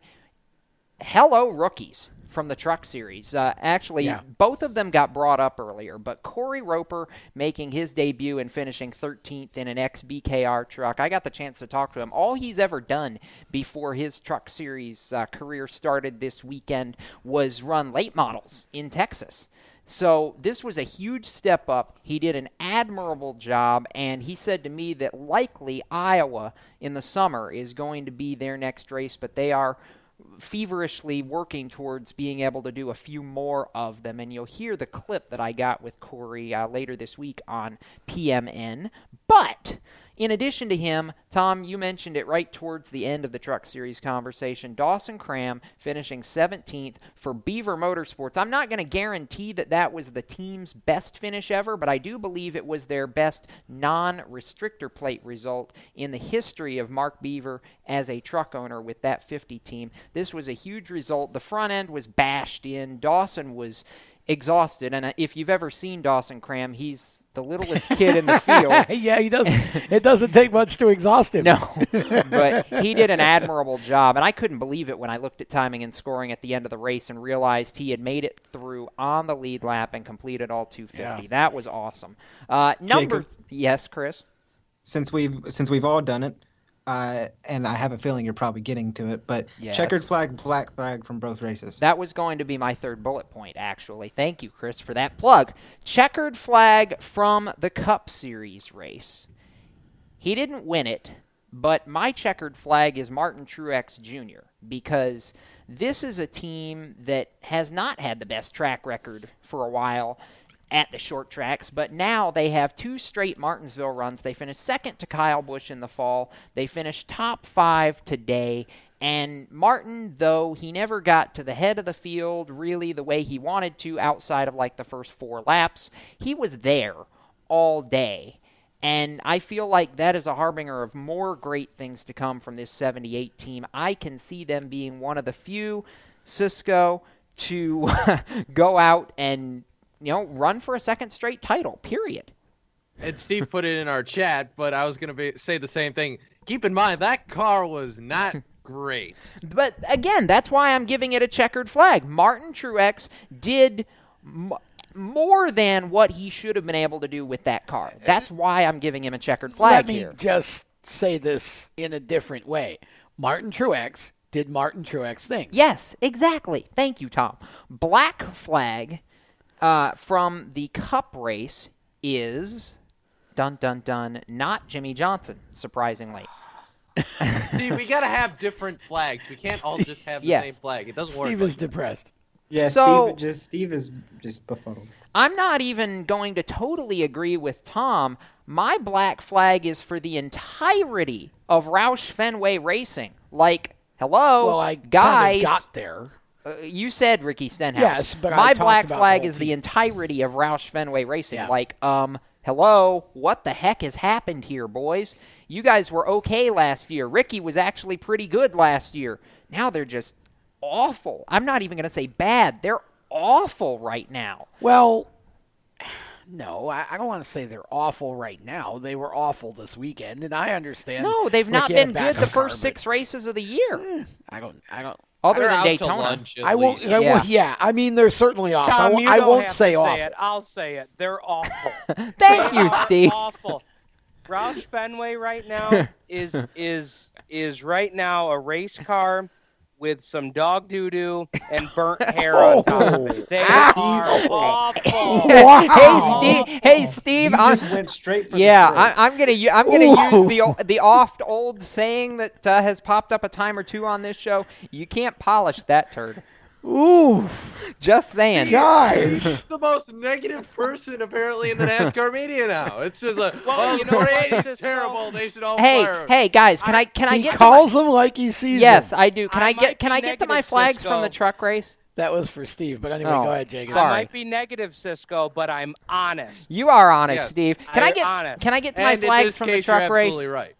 hello, rookies from the Truck Series. Uh, actually,
Yeah.
both of them got brought up earlier, but Corey Roper making his debut and finishing 13th in an XBKR truck. I got the chance to talk to him. All he's ever done before his Truck Series uh, career started this weekend was run late models in Texas. So this was a huge step up. He did an admirable job, and he said to me that likely Iowa in the summer is going to be their next race, but they are feverishly working towards being able to do a few more of them. And you'll hear the clip that I got with Corey uh, later this week on PMN. But in addition to him, Tom, you mentioned it right towards the end of the Truck Series conversation. Dawson Cram finishing 17th for Beaver Motorsports. I'm not going to guarantee that that was the team's best finish ever, but I do believe it was their best non restrictor plate result in the history of Mark Beaver as a truck owner with that 50 team. This was a huge result. The front end was bashed in. Dawson was exhausted. And uh, if you've ever seen Dawson Cram, he's the littlest kid in the field.
yeah, he does. It doesn't take much to exhaust him.
No, but he did an admirable job, and I couldn't believe it when I looked at timing and scoring at the end of the race and realized he had made it through on the lead lap and completed all 250.
Yeah.
That was awesome. Uh, number,
Jacob.
yes, Chris.
since we've since we've all done it, uh, and I have a feeling you're probably getting to it, but
Yes.
checkered flag, black flag from both races.
That was going to be my third bullet point, actually. Thank you, Chris, for that plug. Checkered flag from the Cup Series race. He didn't win it, but my checkered flag is Martin Truex Jr. because this is a team that has not had the best track record for a while at the short tracks, but now they have two straight Martinsville runs. They finished second to Kyle Busch in the fall. They finished top five today. And Martin, though he never got to the head of the field really the way he wanted to outside of like the first four laps, he was there all day. And I feel like that is a harbinger of more great things to come from this 78 team. I can see them being one of the few, Cisco, to go out and, you know, run for a second straight title, period.
And Steve put it in our chat, but I was going to say the same thing. Keep in mind that car was not great.
But again, that's why I'm giving it a checkered flag. Martin Truex did m- more than what he should have been able to do with that car. That's why I'm giving him a checkered flag
Let me
here.
just say this in a different way. Martin Truex did Martin Truex things.
Yes, exactly. Thank you, Tom. Black flag uh, from the Cup race is dun dun dun not Jimmie Johnson. Surprisingly,
See, we got to have different flags. We can't all just have the
Yes.
same flag. It doesn't
Steve
work.
Steve is depressed.
Yeah,
So-
Steve just Steve is just befuddled.
I'm not even going to totally agree with Tom. My black flag is for the entirety of Roush Fenway Racing. Like, hello,
Well, I kind of got there.
Uh, you said Ricky Stenhouse.
Yes, but
my black
the
flag
whole
is the entirety of Roush Fenway Racing.
Yeah.
Like, um, hello, what the heck has happened here, boys? You guys were okay last year. Ricky was actually pretty good last year. Now they're just awful. I'm not even going to say bad. They're awful right now.
Well, no, I, I don't want to say they're awful right now. They were awful this weekend, and I understand.
No, they've not
Ricky
been good the
car,
first six races of the year.
I don't. I don't.
Other
They're
than Daytona.
lunch,
I won't.
least.
I
Yeah.
won't. Yeah, I mean they're certainly off. I,
Tom,
won't-
you don't
won't
have
say
to
off.
Say it. I'll say it. They're awful.
Thank you,
They're
Steve.
Awful. Roush Fenway right now is is is right now a race car with some dog doo doo and burnt hair on top of it. They are awful.
hey Steve, hey Steve,
You
I'm,
just went straight for
yeah,
the.
I, I'm gonna u- I'm gonna
Ooh.
use the the oft old saying that uh, has popped up a time or two on this show. You can't polish that turd.
Ooh,
Just saying.
He's
guys.
the most negative person apparently in the NASCAR media now. It's just like,
Well,
well,
you know what,
race is terrible. They should all
Hey,
fire.
hey guys, can I can I
he
get
calls them like he sees
to Yes,
them.
I do. Can
I
I, get can I get to my
negative,
flags from the truck race?
That was for Steve. But anyway,
Oh,
go ahead, Jacob.
sorry.
I might be negative, Cisco, but I'm honest.
You are honest,
Yes,
Steve. Can I
I'm
get
honest.
can I get to
and
my flags from
case,
the truck
you're
race?
absolutely right.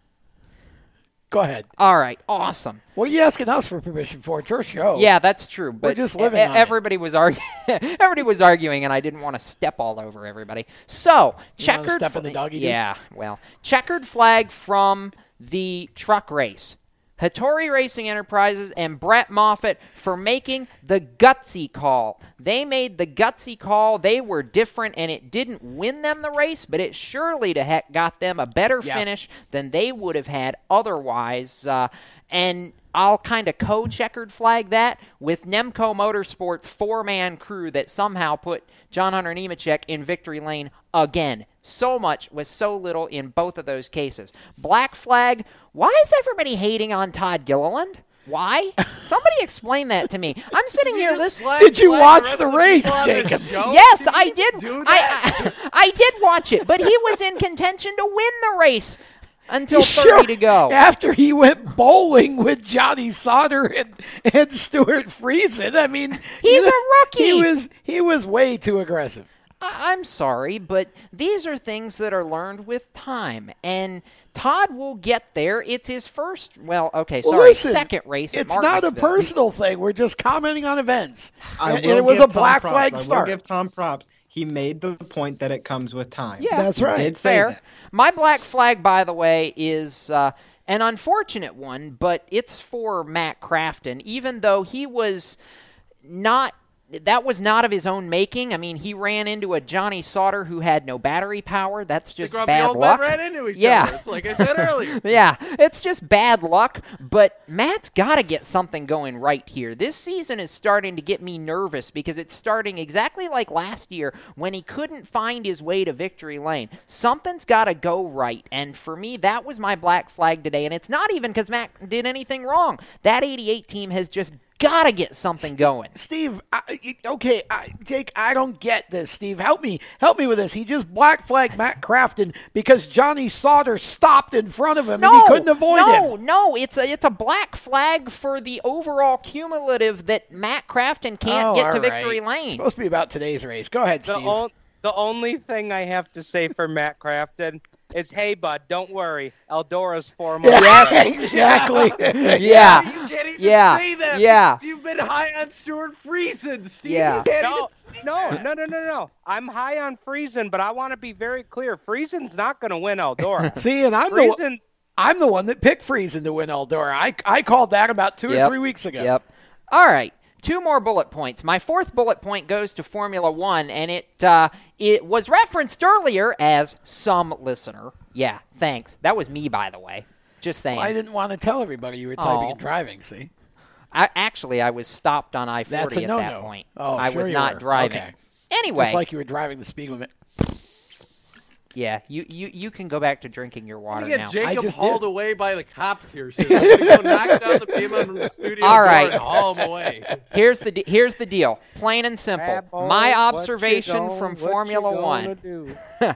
Go ahead.
All right, awesome.
What are you asking us for permission for? It's your show.
Yeah, that's true. But
We're just living
e-
on it.
everybody was arguing. everybody was arguing, and I didn't want to step all over everybody. So
You
checkered.
step in the doggy?
Yeah. Well, checkered flag from the truck race. Hattori Racing Enterprises and Brett Moffitt for making the gutsy call. They made the gutsy call. They were different, and it didn't win them the race, but it surely to heck got them a better
Yeah.
finish than they would have had otherwise. Uh, and I'll kind of co checkered flag that with Nemco Motorsports' four man crew that somehow put John Hunter Nemechek in victory lane again. So much with so little in both of those cases. Black flag, why is everybody hating on Todd Gilliland? Why? Somebody explain that to me. I'm sitting here listening.
Did you watch the race, Jacob?
Yes, I did. I, I I did watch it, but he was in contention to win the race until 30
Sure.
to go.
After he went bowling with Johnny Sauter and, and Stewart Friesen. I mean,
He's
you
a rookie.
He was he was way too aggressive.
I- I'm sorry, but these are things that are learned with time, and Todd will get there. It's his first, well, okay,
Well,
sorry,
listen,
second race. at
It's not a personal thing. We're just commenting on events.
I
and it was a
Tom
black
props.
flag
I will give Tom props. He made the point that it comes with time.
Yeah,
He Did say
fair.
that.
My black flag, by the way, is uh, an unfortunate one, but it's for Matt Crafton. Even though he was not, that was not of his own making. I mean, he ran into a Johnny Sauter who had no battery power. That's just bad luck.
ran into each
yeah.
other. It's like I said earlier.
yeah, it's just bad luck. But Matt's got to get something going right here. This season is starting to get me nervous because it's starting exactly like last year when he couldn't find his way to victory lane. Something's got to go right. And for me, that was my black flag today. And it's not even because Matt did anything wrong. That 88 team has just got to get something going.
Steve, I, okay, I, Jake, I don't get this. Steve, help me, help me with this. He just black flagged Matt Crafton because Johnny Sauter stopped in front of him
No,
and he couldn't avoid it.
no,
him.
no. It's a it's a black flag for the overall cumulative that Matt Crafton can't
Oh,
get to
all
victory
right. It's
lane.
supposed to be about today's race. Go ahead,
The,
Steve.
on- the only thing I have to say for Matt Crafton is, "Hey, bud, don't worry. Eldora's four miles."
Yeah, exactly.
yeah,
You can't even
yeah,
say that.
yeah.
You've been high on Stewart Friesen, Steve.
Yeah.
You can't
No,
even
no, no, no, no, no. I'm high on Friesen, but I want to be very clear. Friesen's not going to win Eldora.
See, and I'm the
Friesen,
one, I'm the one that picked Friesen to win Eldora. I I called that about two or three weeks ago.
Yep. All right. Two more bullet points. My fourth bullet point goes to Formula One, and it uh, it was referenced earlier as some listener. Yeah, thanks. That was me, by the way. Just saying.
I didn't want to tell everybody you were typing and driving. See,
I, actually, I was stopped on I
That's
forty
a
at that
no-no.
point.
Oh,
I
sure
was
you
not
were.
driving.
Okay.
Anyway,
it's like you were driving the speed limit.
Yeah, you, you you can go back to drinking your water
You
now.
get Jacob
just
hauled
did.
away by the cops here soon. I'm go knock down the payment from the studio
All
and haul him away.
Here's the de- here's the deal. Plain and simple.
Bad boy,
My observation
gon-
from Formula One.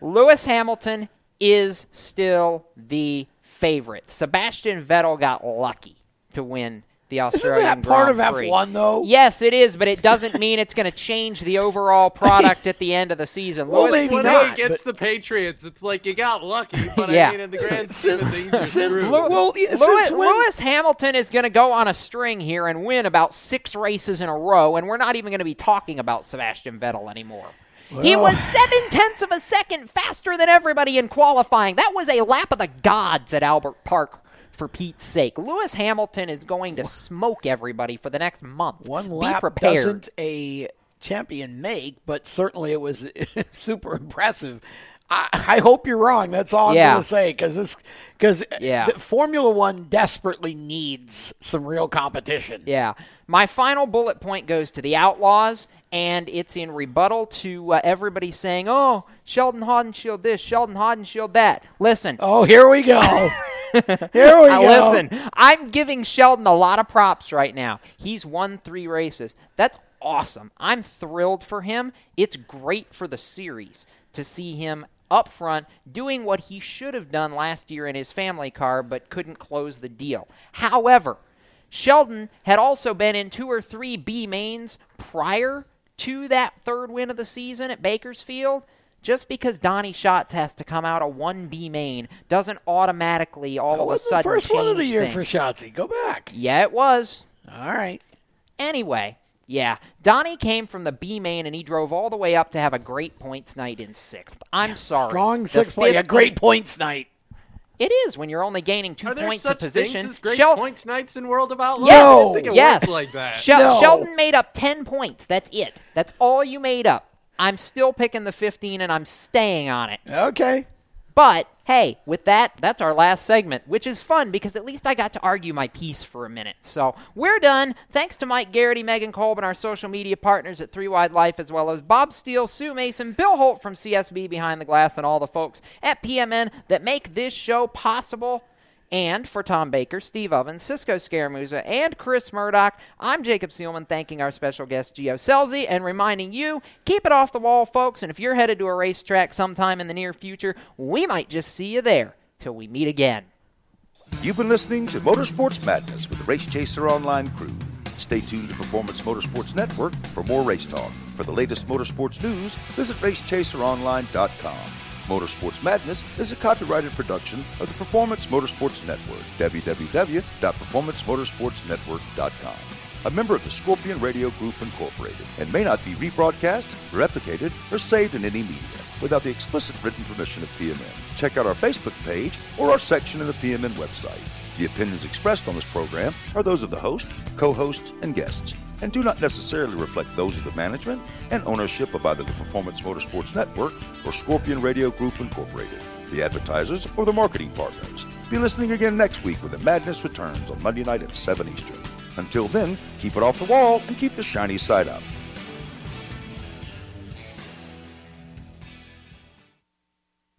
Lewis Hamilton is still the favorite. Sebastian Vettel got lucky to win the
Isn't
Australian
that part
Grand
of
Prix.
F1 though?
Yes, it is, but it doesn't mean it's going to change the overall product at the end of the season.
Well,
Lewis,
maybe
when
not,
he gets the Patriots, it's like you got lucky, but
Yeah.
I mean, in the grand scheme of things, you're
since well, yeah,
Lewis,
since when-
Lewis Hamilton is going to go on a string here and win about six races in a row, and we're not even going to be talking about Sebastian Vettel anymore. he was seven tenths of a second faster than everybody in qualifying. That was a lap of the gods at Albert Park. For Pete's sake, Lewis Hamilton is going to smoke everybody for the next month.
One
Be
lap
prepared.
doesn't a champion make, but certainly it was super impressive. I, I hope you're wrong. That's all I'm
Yeah.
going to say because this because
Yeah.
Formula One desperately needs some real competition.
Yeah. My final bullet point goes to the Outlaws, and it's in rebuttal to uh, everybody saying, oh, Sheldon Haudenschild this, Sheldon Haudenschild that. Listen.
Oh, here we go. here we go.
Listen, I'm giving Sheldon a lot of props right now. He's won three races. That's awesome. I'm thrilled for him. It's great for the series to see him up front doing what he should have done last year in his family car but couldn't close the deal. However, Sheldon had also been in two or three B mains prior to that third win of the season at Bakersfield. Just because Donny Schatz has to come out a 1B main doesn't automatically all
That
of a
was the
sudden
first one of the year
things.
for Shotzi. Go back.
Yeah, it was.
All right.
Anyway, yeah, Donnie came from the B main and he drove all the way up to have a great points night in sixth. I'm sorry.
Strong
The
six play. A great points night.
It is when you're only gaining two
Are there
points a position.
things as great
Shel-
points nights in World of Outlaws?
Yes,
I think it
yes.
worked like that.
Shel- Sheldon made up 10 points. That's it. That's all you made up. I'm still picking the 15 and I'm staying on it.
Okay.
But hey, with that, that's our last segment, which is fun because at least I got to argue my piece for a minute. So we're done. Thanks to Mike Garrity, Megan Colbin, our social media partners at Three Wide Life, as well as Bob Steele, Sue Mason, Bill Holt from CSB Behind the Glass, and all the folks at PMN that make this show possible. And for Tom Baker, Steve Ovens, Cisco Scaramuza, and Chris Murdoch, I'm Jacob Seelman thanking our special guest, Gio Scelzi, and reminding you keep it off the wall, folks. And if you're headed to a racetrack sometime in the near future, we might just see you there. Till we meet again.
You've been listening to Motorsports Madness with the Race Chaser Online crew. Stay tuned to Performance Motorsports Network for more race talk. For the latest motorsports news, visit racechaseronline.com. Motorsports Madness is a copyrighted production of the Performance Motorsports Network, www.performancemotorsportsnetwork.com. A member of the Scorpion Radio Group Incorporated, and may not be rebroadcast, replicated, or saved in any media without the explicit written permission of PMN. Check out our Facebook page or our section in the PMN website. The opinions expressed on this program are those of the host, co host, and guests, and do not necessarily reflect those of the management and ownership of either the Performance Motorsports Network or Scorpion Radio Group Incorporated, the advertisers, or the marketing partners. Be listening again next week when the madness returns on Monday night at 7 Eastern. Until then, keep it off the wall and keep the shiny side up.